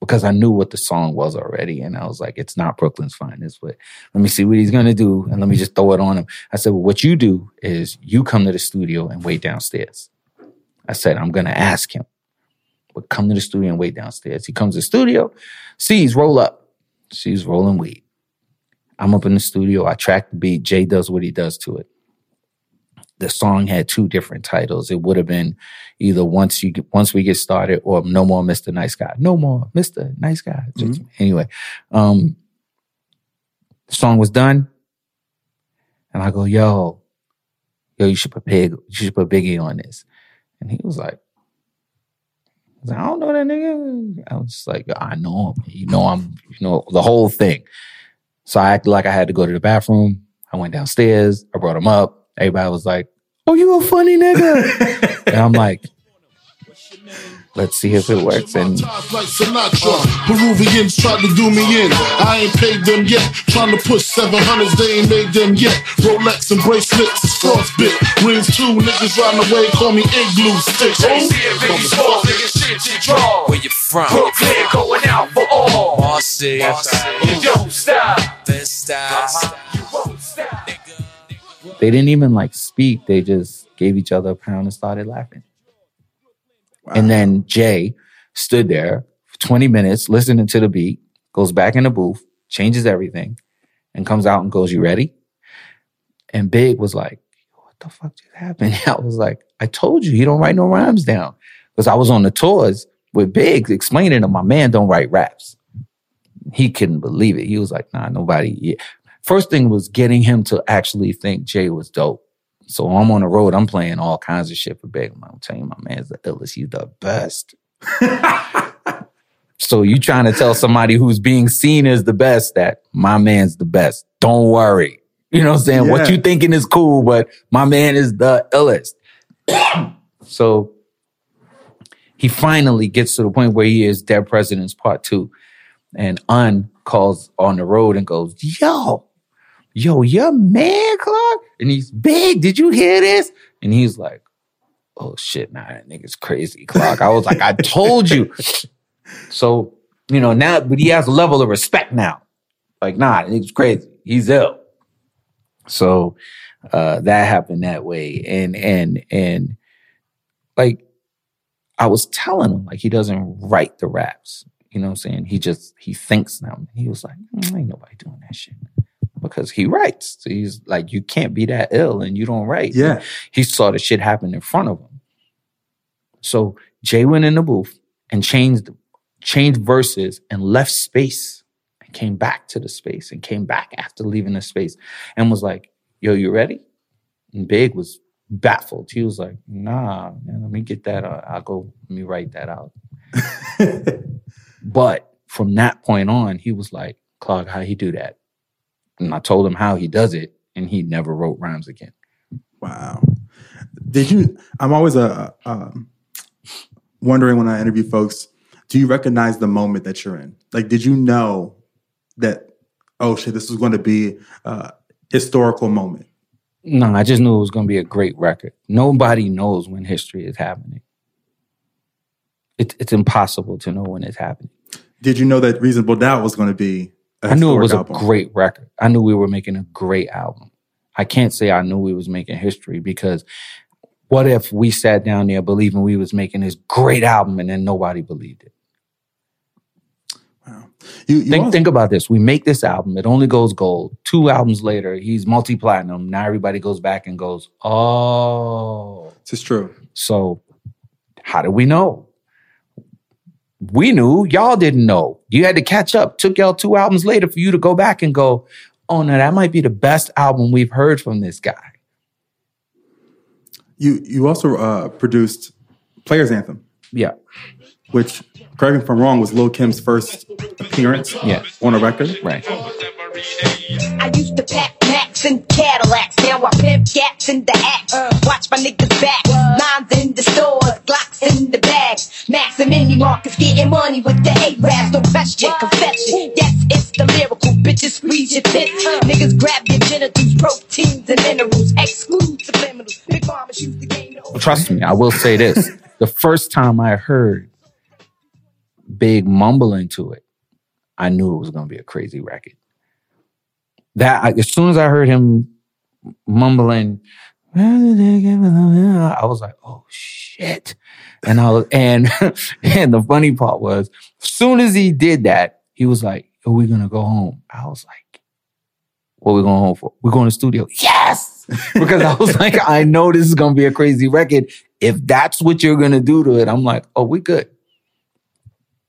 because I knew what the song was already. And I was like, it's not Brooklyn's finest, but let me see what he's going to do. And let me just throw it on him. I said, well, what you do is you come to the studio and wait downstairs. I said, I'm going to ask him, but come to the studio and wait downstairs. He comes to the studio, sees roll up, sees rolling weed. I'm up in the studio. I track the beat. Jay does what he does to it the song had two different titles. It would have been either once you get, once we get started or no more Mr. Nice Guy. No more Mr. Nice Guy. Mm-hmm. Anyway, um, the song was done. And I go, yo, yo, you should put Big, you should put Biggie on this. And he was like, I, was like, I don't know that nigga. I was just like, I know him. You know, I'm, you know, the whole thing. So I acted like I had to go to the bathroom. I went downstairs. I brought him up. Everybody was like, "Oh, you a funny nigga," and I'm like, Let's see if it works. And like Sinatra, Peruvians tried to do me in. I ain't paid them yet. Trying to push 700s, they ain't made them yet. Rolex and bracelets is frostbit. Rings too, niggas round the way call me igloo sticks. Oh, oh. Shit, shit, draw. Where you from? Brooklyn going out for all. Bossy. You don't stop. This style. You won't stop. They didn't even like speak. They just gave each other a pound and started laughing. Wow. And then Jay stood there for 20 minutes listening to the beat, goes back in the booth, changes everything, and comes out and goes, You ready? And Big was like, What the fuck just happened? I was like, I told you, he don't write no rhymes down. Because I was on the tours with Big explaining to my man don't write raps. He couldn't believe it. He was like, nah, nobody. Yeah. First thing was getting him to actually think Jay was dope. So I'm on the road, I'm playing all kinds of shit for Big. I'm telling you, my man's the illest. He's the best. so you trying to tell somebody who's being seen as the best that my man's the best. Don't worry. You know what I'm saying? Yeah. What you thinking is cool, but my man is the illest. so he finally gets to the point where he is Dead Presidents Part Two. And Un calls on the road and goes, Yo, yo, your man, Clark? And he's big. Did you hear this? And he's like, oh shit, nah, that nigga's crazy, Clark. I was like, I told you. So, you know, now, but he has a level of respect now. Like, nah, that nigga's crazy. He's ill. So, uh, that happened that way. And, and, and like, I was telling him, like, he doesn't write the raps. You know what I'm saying? He just, he thinks now. He was like, mm, ain't nobody doing that shit because he writes. So he's like, you can't be that ill and you don't write. Yeah. He saw the shit happen in front of him. So Jay went in the booth and changed changed verses and left space and came back to the space and came back after leaving the space and was like, yo, you ready? And Big was baffled. He was like, nah, man, let me get that. Uh, I'll go, let me write that out. but from that point on, he was like, Clark, how he do that? And I told him how he does it, and he never wrote rhymes again. Wow. Did you? I'm always a, uh, um, wondering when I interview folks. Do you recognize the moment that you're in? Like, did you know that? Oh shit! This is going to be a historical moment. No, I just knew it was going to be a great record. Nobody knows when history is happening. It, it's impossible to know when it's happening. Did you know that Reasonable Doubt was going to be I knew it was album. a great record. I knew we were making a great album. I can't say I knew we was making history because what if we sat down there believing we was making this great album and then nobody believed it? Wow. You, you think, also- think about this. We make this album. It only goes gold. Two albums later, he's multi-platinum. Now everybody goes back and goes, oh. This is true. So how do we know? We knew, y'all didn't know. You had to catch up. Took y'all two albums later for you to go back and go, oh no, that might be the best album we've heard from this guy. You you also uh, produced Players Anthem. Yeah. Which, correct me if I'm wrong, was Lil Kim's first appearance yeah. on a record. Right. I used to pack Macs and Cadillacs. Now I pimp gats in the act. Uh, watch my niggas back. Lines in the stores, Glocks in the bags. Max and Mini Marcus getting money with the A-Raps. No question, confession. Yes, it's the lyrical. Bitches squeeze your tits. Niggas grab your genitals, proteins and minerals. Exclude subliminals. Big mama shoots the game. Trust me, I will say this. the first time I heard big mumbling to it, I knew it was gonna be a crazy record. That I, as soon as I heard him mumbling, I was like, "Oh shit!" And I was, and and the funny part was, as soon as he did that, he was like, "Are we gonna go home?" I was like, "What are we going home for? We're going to the studio." Yes, because I was like, "I know this is gonna be a crazy record. If that's what you're gonna do to it, I'm like, oh, we good."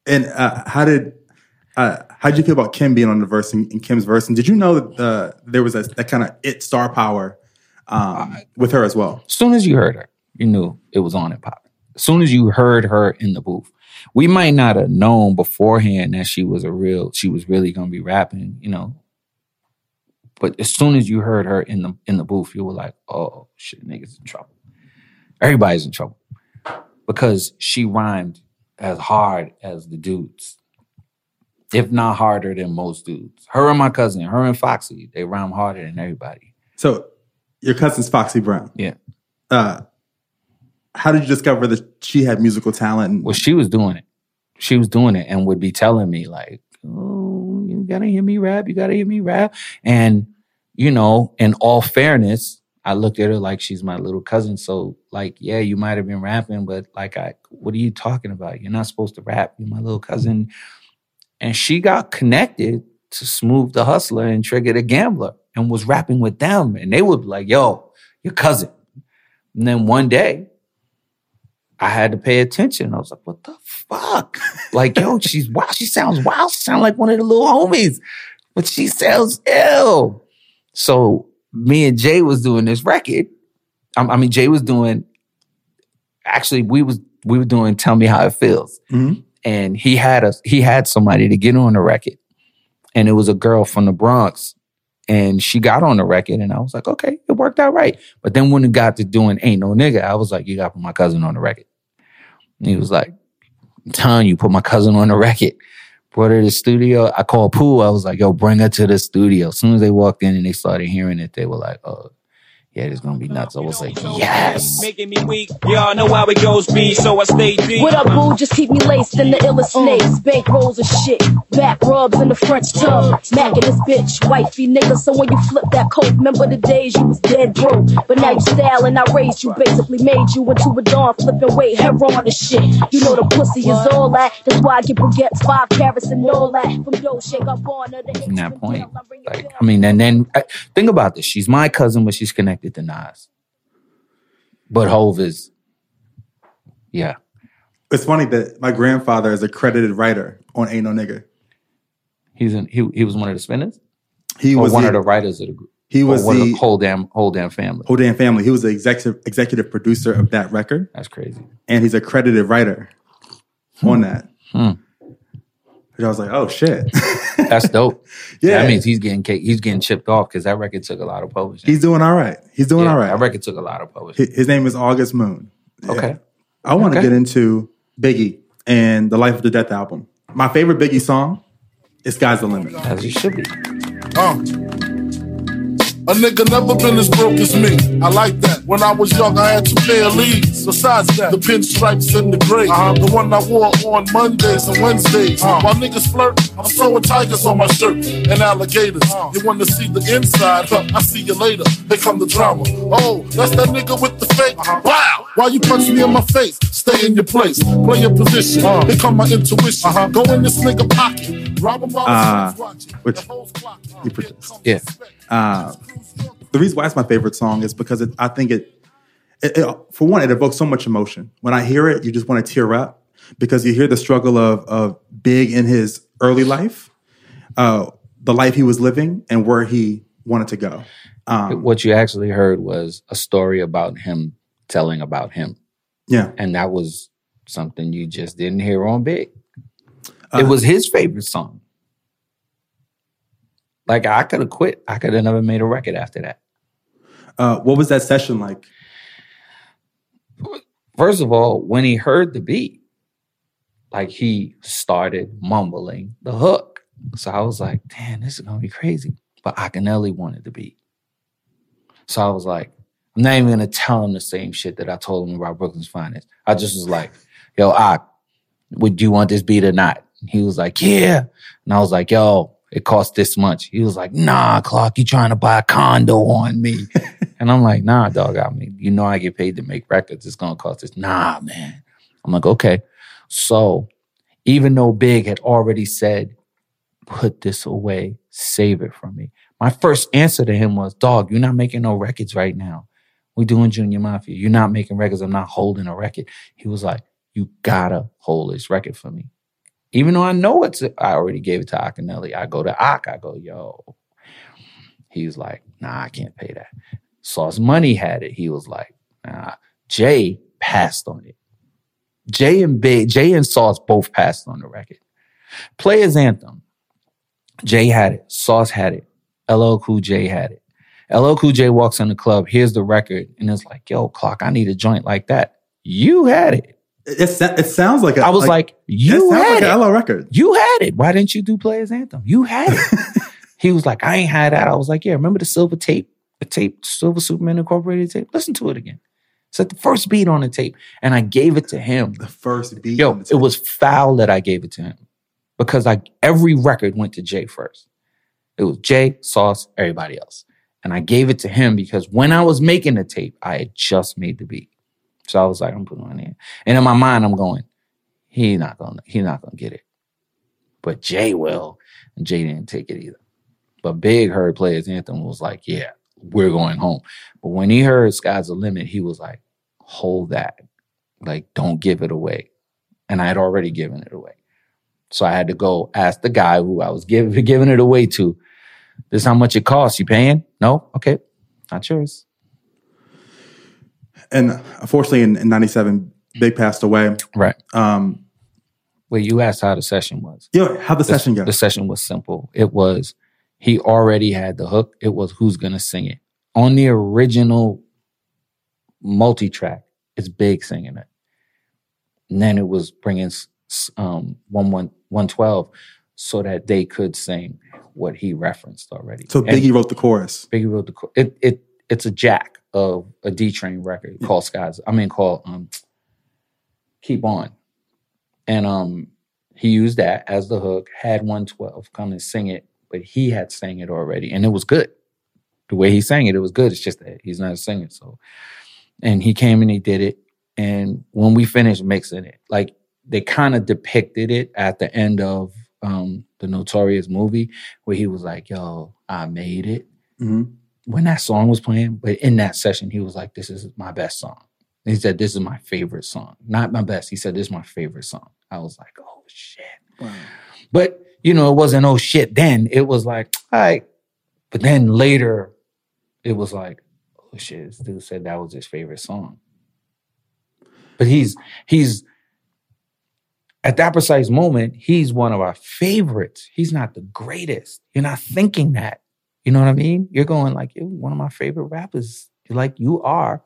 And uh, how did uh, how did you feel about Kim being on the verse in, in Kim's verse? And did you know that uh, there was a, that kind of it star power um, with her as well? As soon as you heard her, you knew it was on and popping. As soon as you heard her in the booth, we might not have known beforehand that she was a real, she was really gonna be rapping, you know. But as soon as you heard her in the in the booth, you were like, "Oh shit, niggas in trouble." Everybody's in trouble because she rhymed as hard as the dudes, if not harder than most dudes. Her and my cousin, her and Foxy, they rhyme harder than everybody. So your cousin's Foxy Brown. Yeah. Uh, how did you discover that she had musical talent? Well, she was doing it. She was doing it and would be telling me like, "Oh, you gotta hear me rap. You gotta hear me rap." And you know, in all fairness, I looked at her like she's my little cousin. So, like, yeah, you might have been rapping, but like, I, what are you talking about? You're not supposed to rap. You're my little cousin. And she got connected to Smooth the Hustler and Trigger the Gambler and was rapping with them. And they would be like, yo, your cousin. And then one day, I had to pay attention. I was like, what the fuck? Like, yo, she's wild. She sounds wild. She sounds like one of the little homies, but she sounds ill. So me and Jay was doing this record. I, I mean, Jay was doing, actually, we was, we were doing Tell Me How It Feels. Mhm. And he had us, he had somebody to get on the record. And it was a girl from the Bronx. And she got on the record, and I was like, okay, it worked out right. But then when it got to doing Ain't No Nigga, I was like, you got to put my cousin on the record. He was like, telling you, put my cousin on the record. Brought her to the studio. I called Pooh. I was like, yo, bring her to the studio. As soon as they walked in and they started hearing it, they were like, oh, yeah, it's going to be nuts. I was like, yes. Making me weak. Y'all know how it goes, B, so I stay deep. What up, boo? Just keep me laced in the illest uh. snakes. Bank rolls of shit. Back rubs in the French tub. Macking this bitch. Wifey nigga. So when you flip that coat, remember the days you was dead broke. But now you style and I raised you. Basically made you into a dawn flipping weight. Heroin and shit. You know the pussy is all that. That's why I get baguettes, five karats and all that. From dough shake up on her. From that point, like, I mean, and then I, think about this. She's my cousin, but she's connected to Nas. But Hove is, yeah. It's funny that my grandfather is a credited writer on Ain't No Nigga. He's in, he he was one of the spinners. He Or was one the, of the writers of the group. He was one of the whole damn whole damn family. whole damn family. He was the executive executive producer of that record, That's crazy. and he's a credited writer on that. Hmm. Which I was like, oh shit, That's dope. Yeah. that means he's getting he's getting chipped off because that record took a lot of publishing. he's doing all right. He's doing Yeah, all right. That record took a lot of publishing. His, his name is August Moon. Yeah. Okay. I want to Okay. get into Biggie and the Life After Death album. My favorite Biggie song is "Sky's the Limit." As it should be. Uh. A nigga never been as broke as me. I like that. When I was young, I had two pair of leads. Besides that, the pinstripes and the gray. Uh-huh. The one I wore on Mondays and Wednesdays. Uh-huh. While niggas flirt, I'm throwing tigers on my shirt and alligators. Uh-huh. You want to see the inside? Huh, I see you later. Here come the drama. Oh, that's that nigga with the fake. Uh-huh. Wow! Why you punch me in my face? Stay in your place. Play your position. Here come my intuition. Go in this nigga pocket. Rob him while Uh, which The hoes clock. you produced. Yeah. Uh, the reason why it's my favorite song is because it, I think it, it, it- for one, it evokes so much emotion. When I hear it, you just want to tear up because you hear the struggle of of Big in his early life, uh, the life he was living, and where he wanted to go. Um, What you actually heard was a story about him telling about him. yeah, And that was something you just didn't hear on Big. Uh, it was his favorite song. Like I could have quit. I could have never made a record after that. uh, what was that session like? First of all, when he heard the beat, like he started mumbling the hook. So I was like, damn, this is gonna be crazy. But Akinyele wanted the beat. So I was like, I'm not even gonna tell him the same shit that I told him about Brooklyn's Finest. I just was like, yo, Ak, would you want this beat or not? He was like, yeah. And I was like, yo, it costs this much. He was like, nah, Clark, you trying to buy a condo on me. and I'm like, nah, dog, I mean, you know, I get paid to make records. It's going to cost this. Nah, man. I'm like, okay. So even though Big had already said, put this away, save it from me. My first answer to him was, dog, you're not making no records right now. We're doing Junior Mafia. You're not making records. I'm not holding a record. He was like, you gotta hold this record for me. Even though I know it's, I already gave it to Akinyele. I go to Ak, I go, yo. He's like, nah, I can't pay that. Sauce Money had it. He was like, nah. Jay passed on it. Jay and Jay and Sauce both passed on the record. Players Anthem. Jay had it. Sauce had it. LL Cool J had it. LL Cool J walks in the club, here's the record, and it's like, yo, Clark, I need a joint like that. You had it. It, it sounds like a, I was like, you it had like it. a LL record. You had it. Why didn't you do Players Anthem? You had it. he was like, I ain't had that. I was like, yeah, remember the silver tape, the tape, Silver Superman Incorporated tape? Listen to it again. It's like the first beat on the tape. And I gave it to him. The first beat. Yo, it was foul that I gave it to him because like every record went to Jay first. It was Jay, Sauce, everybody else. And I gave it to him because when I was making the tape, I had just made the beat. So I was like, I'm putting on there. And in my mind, I'm going, he not gonna, he not gonna get it. But Jay will. And Jay didn't take it either. But Big heard Players Anthem was like, yeah, we're going home. But when he heard Sky's the Limit, he was like, hold that. Like, don't give it away. And I had already given it away. So I had to go ask the guy who I was giving, giving it away to, this is how much it costs. You paying? No? Okay. Not yours. And unfortunately, in, in '97, Big passed away. Right. Um, Wait, you asked how the session was. you know how the session go? The session was simple. It was he already had the hook. It was who's gonna sing it on the original multi-track. It's Big singing it, and then it was bringing um one one one twelve so that they could sing what he referenced already. So And Biggie wrote the chorus. Biggie wrote the cho- it. It it's a jack of a D Train record called Skies. I mean called um Keep On, and um he used that as the hook. Had one twelve come and sing it, but he had sang it already, and it was good. The way he sang it, it was good. It's just that he's not a singer, so. And he came and he did it, and when we finished mixing it, like they kind of depicted it at the end of um the Notorious movie, where he was like, "Yo, I made it." Mhm. when that song was playing, but in that session, he was like, This is my best song. He said, This is my favorite song. Not my best. He said, This is my favorite song. I was like, Oh shit. But, you know, it wasn't oh shit then. It was like, all right. But then later, it was like, oh shit, this dude said that was his favorite song. But he's, he's, at that precise moment, he's one of our favorites. He's not the greatest. You're not thinking that. You know what I mean? You're going like, you're one of my favorite rappers. You're like, you are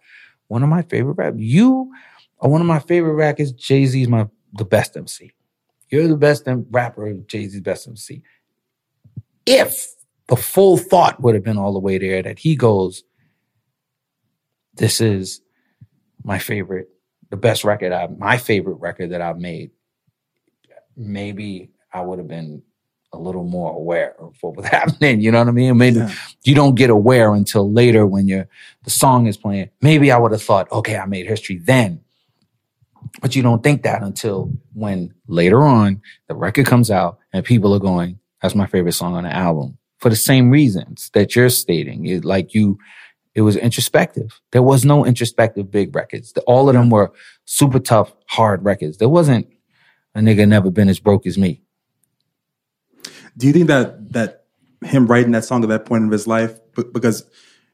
one of my favorite rappers. You are one of my favorite rappers. Jay Z's my the best MC. You're the best rapper. Jay Z's best MC. If the full thought would have been all the way there, that he goes, "This is my favorite, the best record I, my favorite record that I've made." Maybe I would have been a little more aware of what was happening. You know what I mean? Maybe you don't get aware until later when the song is playing. Maybe I would have thought, okay, I made history then. But you don't think that until when later on the record comes out and people are going, that's my favorite song on the album for the same reasons that you're stating. It, like you, it was introspective. There was no introspective big records. All of them were super tough, hard records. There wasn't a nigga never been as broke as me. Do you think that that him writing that song at that point of his life, because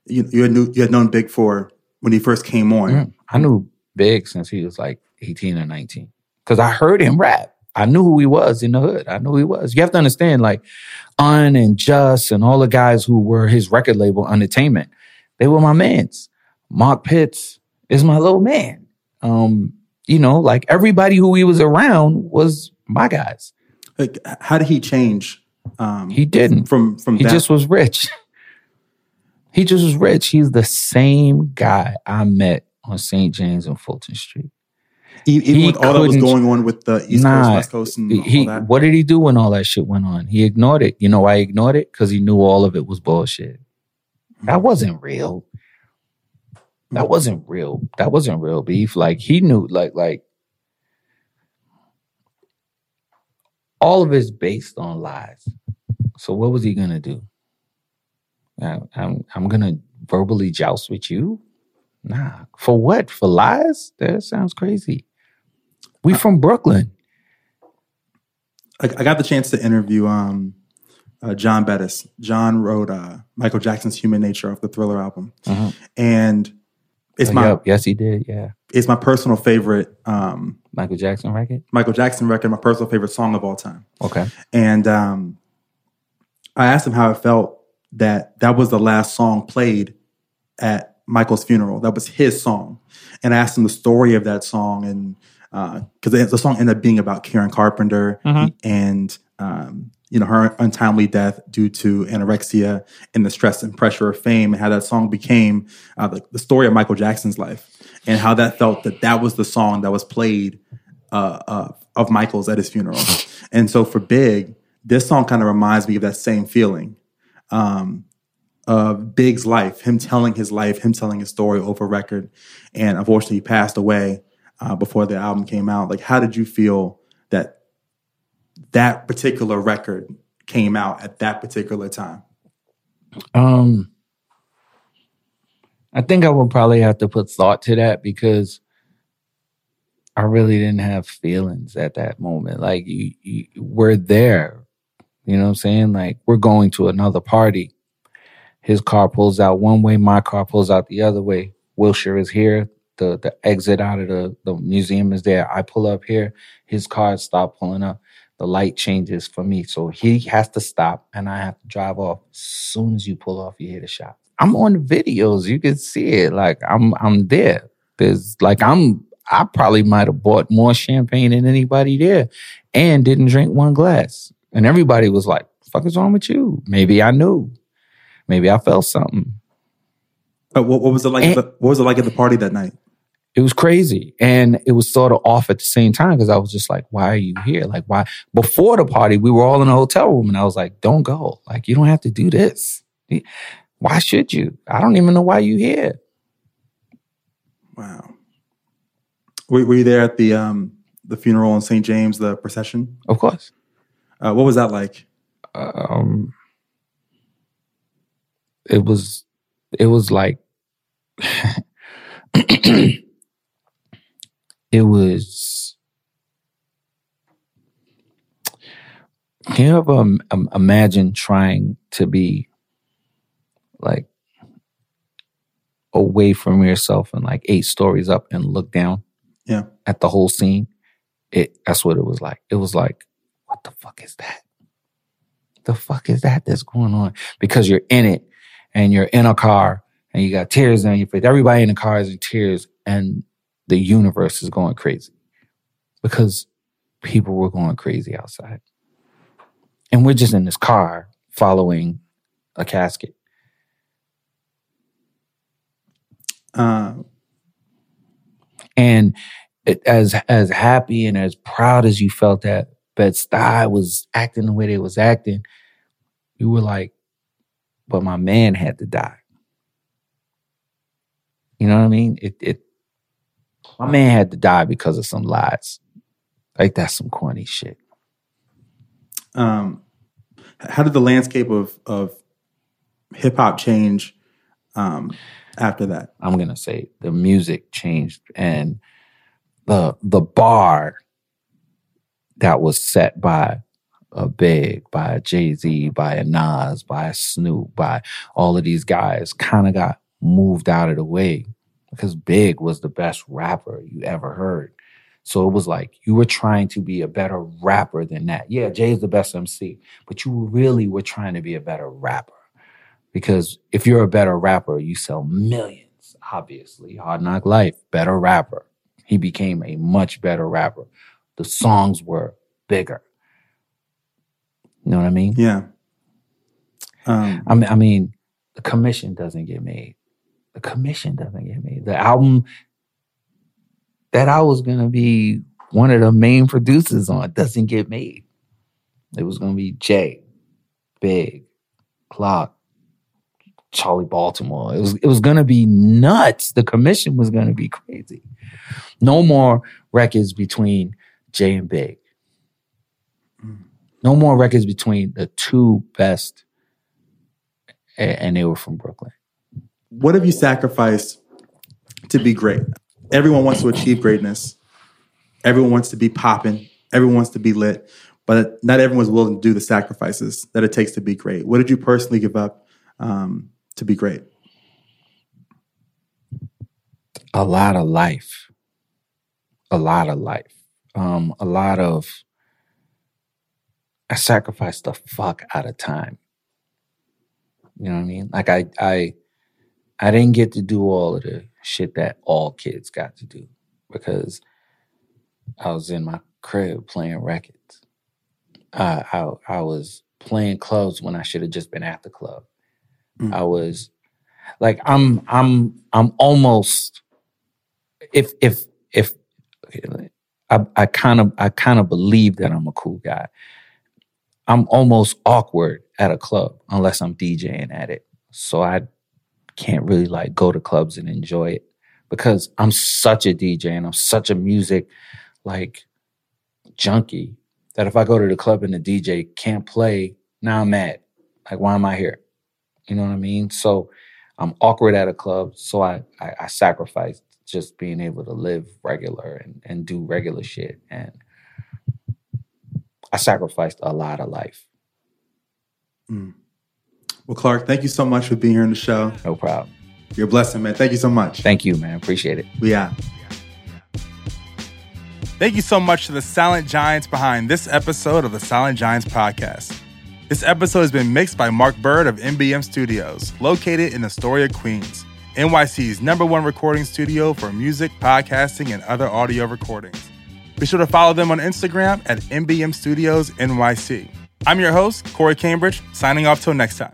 you you had knew, you had known Big for when he first came on, Mm. I knew Big since he was like 18 or 19. Cause I heard him rap. I knew who he was in the hood. I knew who he was. You have to understand, like, Un and Just and all the guys who were his record label, Entertainment, they were my mans. Mark Pitts is my little man. Um, you know, like everybody who he was around was my guys. like how did he change? Um, He didn't. from from He that? just was rich. he just was rich. He's the same guy I met on St. James and Fulton Street. Even He with all that was going on with the East Coast, Nah, West Coast, and he, all that. what did he do when all that shit went on? He ignored it. You know why he ignored it? Because he knew all of it was bullshit. That wasn't real. That wasn't real. That wasn't real beef. Like he knew, like, like all of it's based on lies. So what was he gonna do? I, I'm I'm gonna verbally joust with you? Nah. For what? For lies? That sounds crazy. We from Brooklyn. I, I got the chance to interview um, uh, John Bettis. John wrote uh, Michael Jackson's "Human Nature" off the Thriller album, Mhm. and it's Oh, my yep. yes, he did. Yeah, it's my personal favorite um, Michael Jackson record. Michael Jackson record. My personal favorite song of all time. Okay. And um, I asked him how it felt that that was the last song played at Michael's funeral. That was his song. And I asked him the story of that song. And because the song ended up being about Karen Carpenter Mhm. and, um, you know, her untimely death due to anorexia and the stress and pressure of fame, and how that song became uh, the, the story of Michael Jackson's life, and how that felt that that was the song that was played uh, uh, of Michael's at his funeral. And so for Big, this song kind of reminds me of that same feeling um, of Big's life, him telling his life, him telling his story over record. And unfortunately, he passed away uh, before the album came out. Like, how did you feel that that particular record came out at that particular time? Um, I think I would probably have to put thought to that because I really didn't have feelings at that moment. Like you, you we're there, you know what I'm saying? Like we're going to another party. His car pulls out one way, my car pulls out the other way. Wilshire is here. The the exit out of the, the museum is there. I pull up here. His car stopped pulling up. The light changes for me. So he has to stop and I have to drive off. As soon as you pull off, you hear the shot. I'm on videos. You can see it. Like I'm I'm there. There's like I'm I probably might have bought more champagne than anybody there and didn't drink one glass. And everybody was like, fuck is wrong with you? Maybe I knew. Maybe I felt something. Uh, what, what was it like? at the, what was it like at the party that night? It was crazy. And it was sort of off at the same time because I was just like, why are you here? Like, why? Before the party, we were all in a hotel room and I was like, don't go. Like, you don't have to do this. Why should you? I don't even know why you here. Wow. Were, were you there at the um, the funeral in St. James, the procession? Of course. Uh, what was that like? Um, it was, it was like, it was. Can you ever um, imagine trying to be like away from yourself and like eight stories up and look down Yeah. at the whole scene? It that's what it was like. It was like, what the fuck is that? The fuck is that that's going on? Because you're in it and you're in a car and you got tears on your face. Everybody in the car is in tears and the universe is going crazy because people were going crazy outside. And we're just in this car following a casket. Uh, And it, as as happy and as proud as you felt that Bed-Stuy was acting the way they was acting, you were like, but my man had to die. You know what I mean? It it my man had to die because of some lies. Like that's some corny shit. um, how did the landscape of of hip hop change um, after that? I'm gonna say the music changed and the the bar that was set by a Big, by a Jay Z, by a Nas, by a Snoop, by all of these guys, kind of got moved out of the way because Big was the best rapper you ever heard. So it was like you were trying to be a better rapper than that. Yeah, Jay is the best MC, but you really were trying to be a better rapper because if you're a better rapper, you sell millions. Obviously, Hard Knock Life, better rapper. He became a much better rapper. The songs were bigger. You know what I mean? Yeah. Um, I mean, I mean, the commission doesn't get made. The commission doesn't get made. The album, that I was gonna be one of the main producers on doesn't get made. It was gonna be Jay, Big, Clark, Charlie Baltimore. It was it was gonna be nuts. The commission was gonna be crazy. No more records between Jay and Big. No more records between the two best, and they were from Brooklyn. What have you sacrificed to be great? Everyone wants to achieve greatness. Everyone wants to be popping. Everyone wants to be lit, but not everyone's willing to do the sacrifices that it takes to be great. What did you personally give up um, to be great? a lot of life a lot of life um a lot of i sacrificed the fuck out of time you know what i mean like i i i didn't get to do all of the shit that all kids got to do because i was in my crib playing records uh, i i was playing clubs when i should have just been at the club i was like i'm i'm i'm almost if if if I, I kind of I kind of believe that I'm a cool guy. I'm almost awkward at a club unless I'm DJing at it. So I can't really like go to clubs and enjoy it because I'm such a DJ and I'm such a music like junkie that if I go to the club and the DJ can't play, now I'm mad. Like why am I here? You know what I mean? So I'm awkward at a club, so I I, I sacrificed just being able to live regular and, and do regular shit. And I sacrificed a lot of life. Mm. Well, Clark, thank you so much for being here on the show. No problem. You're a blessing, man. Thank you so much. Thank you, man. Appreciate it. We out. Thank you so much to the Silent Giants behind this episode of the Silent Giants podcast. This episode has been mixed by Mark Bird of MBM Studios, located in Astoria, Queens, NYC's number one recording studio for music, podcasting, and other audio recordings. Be sure to follow them on Instagram at MBM Studios NYC. I'm your host, Corey Cambridge, signing off till next time.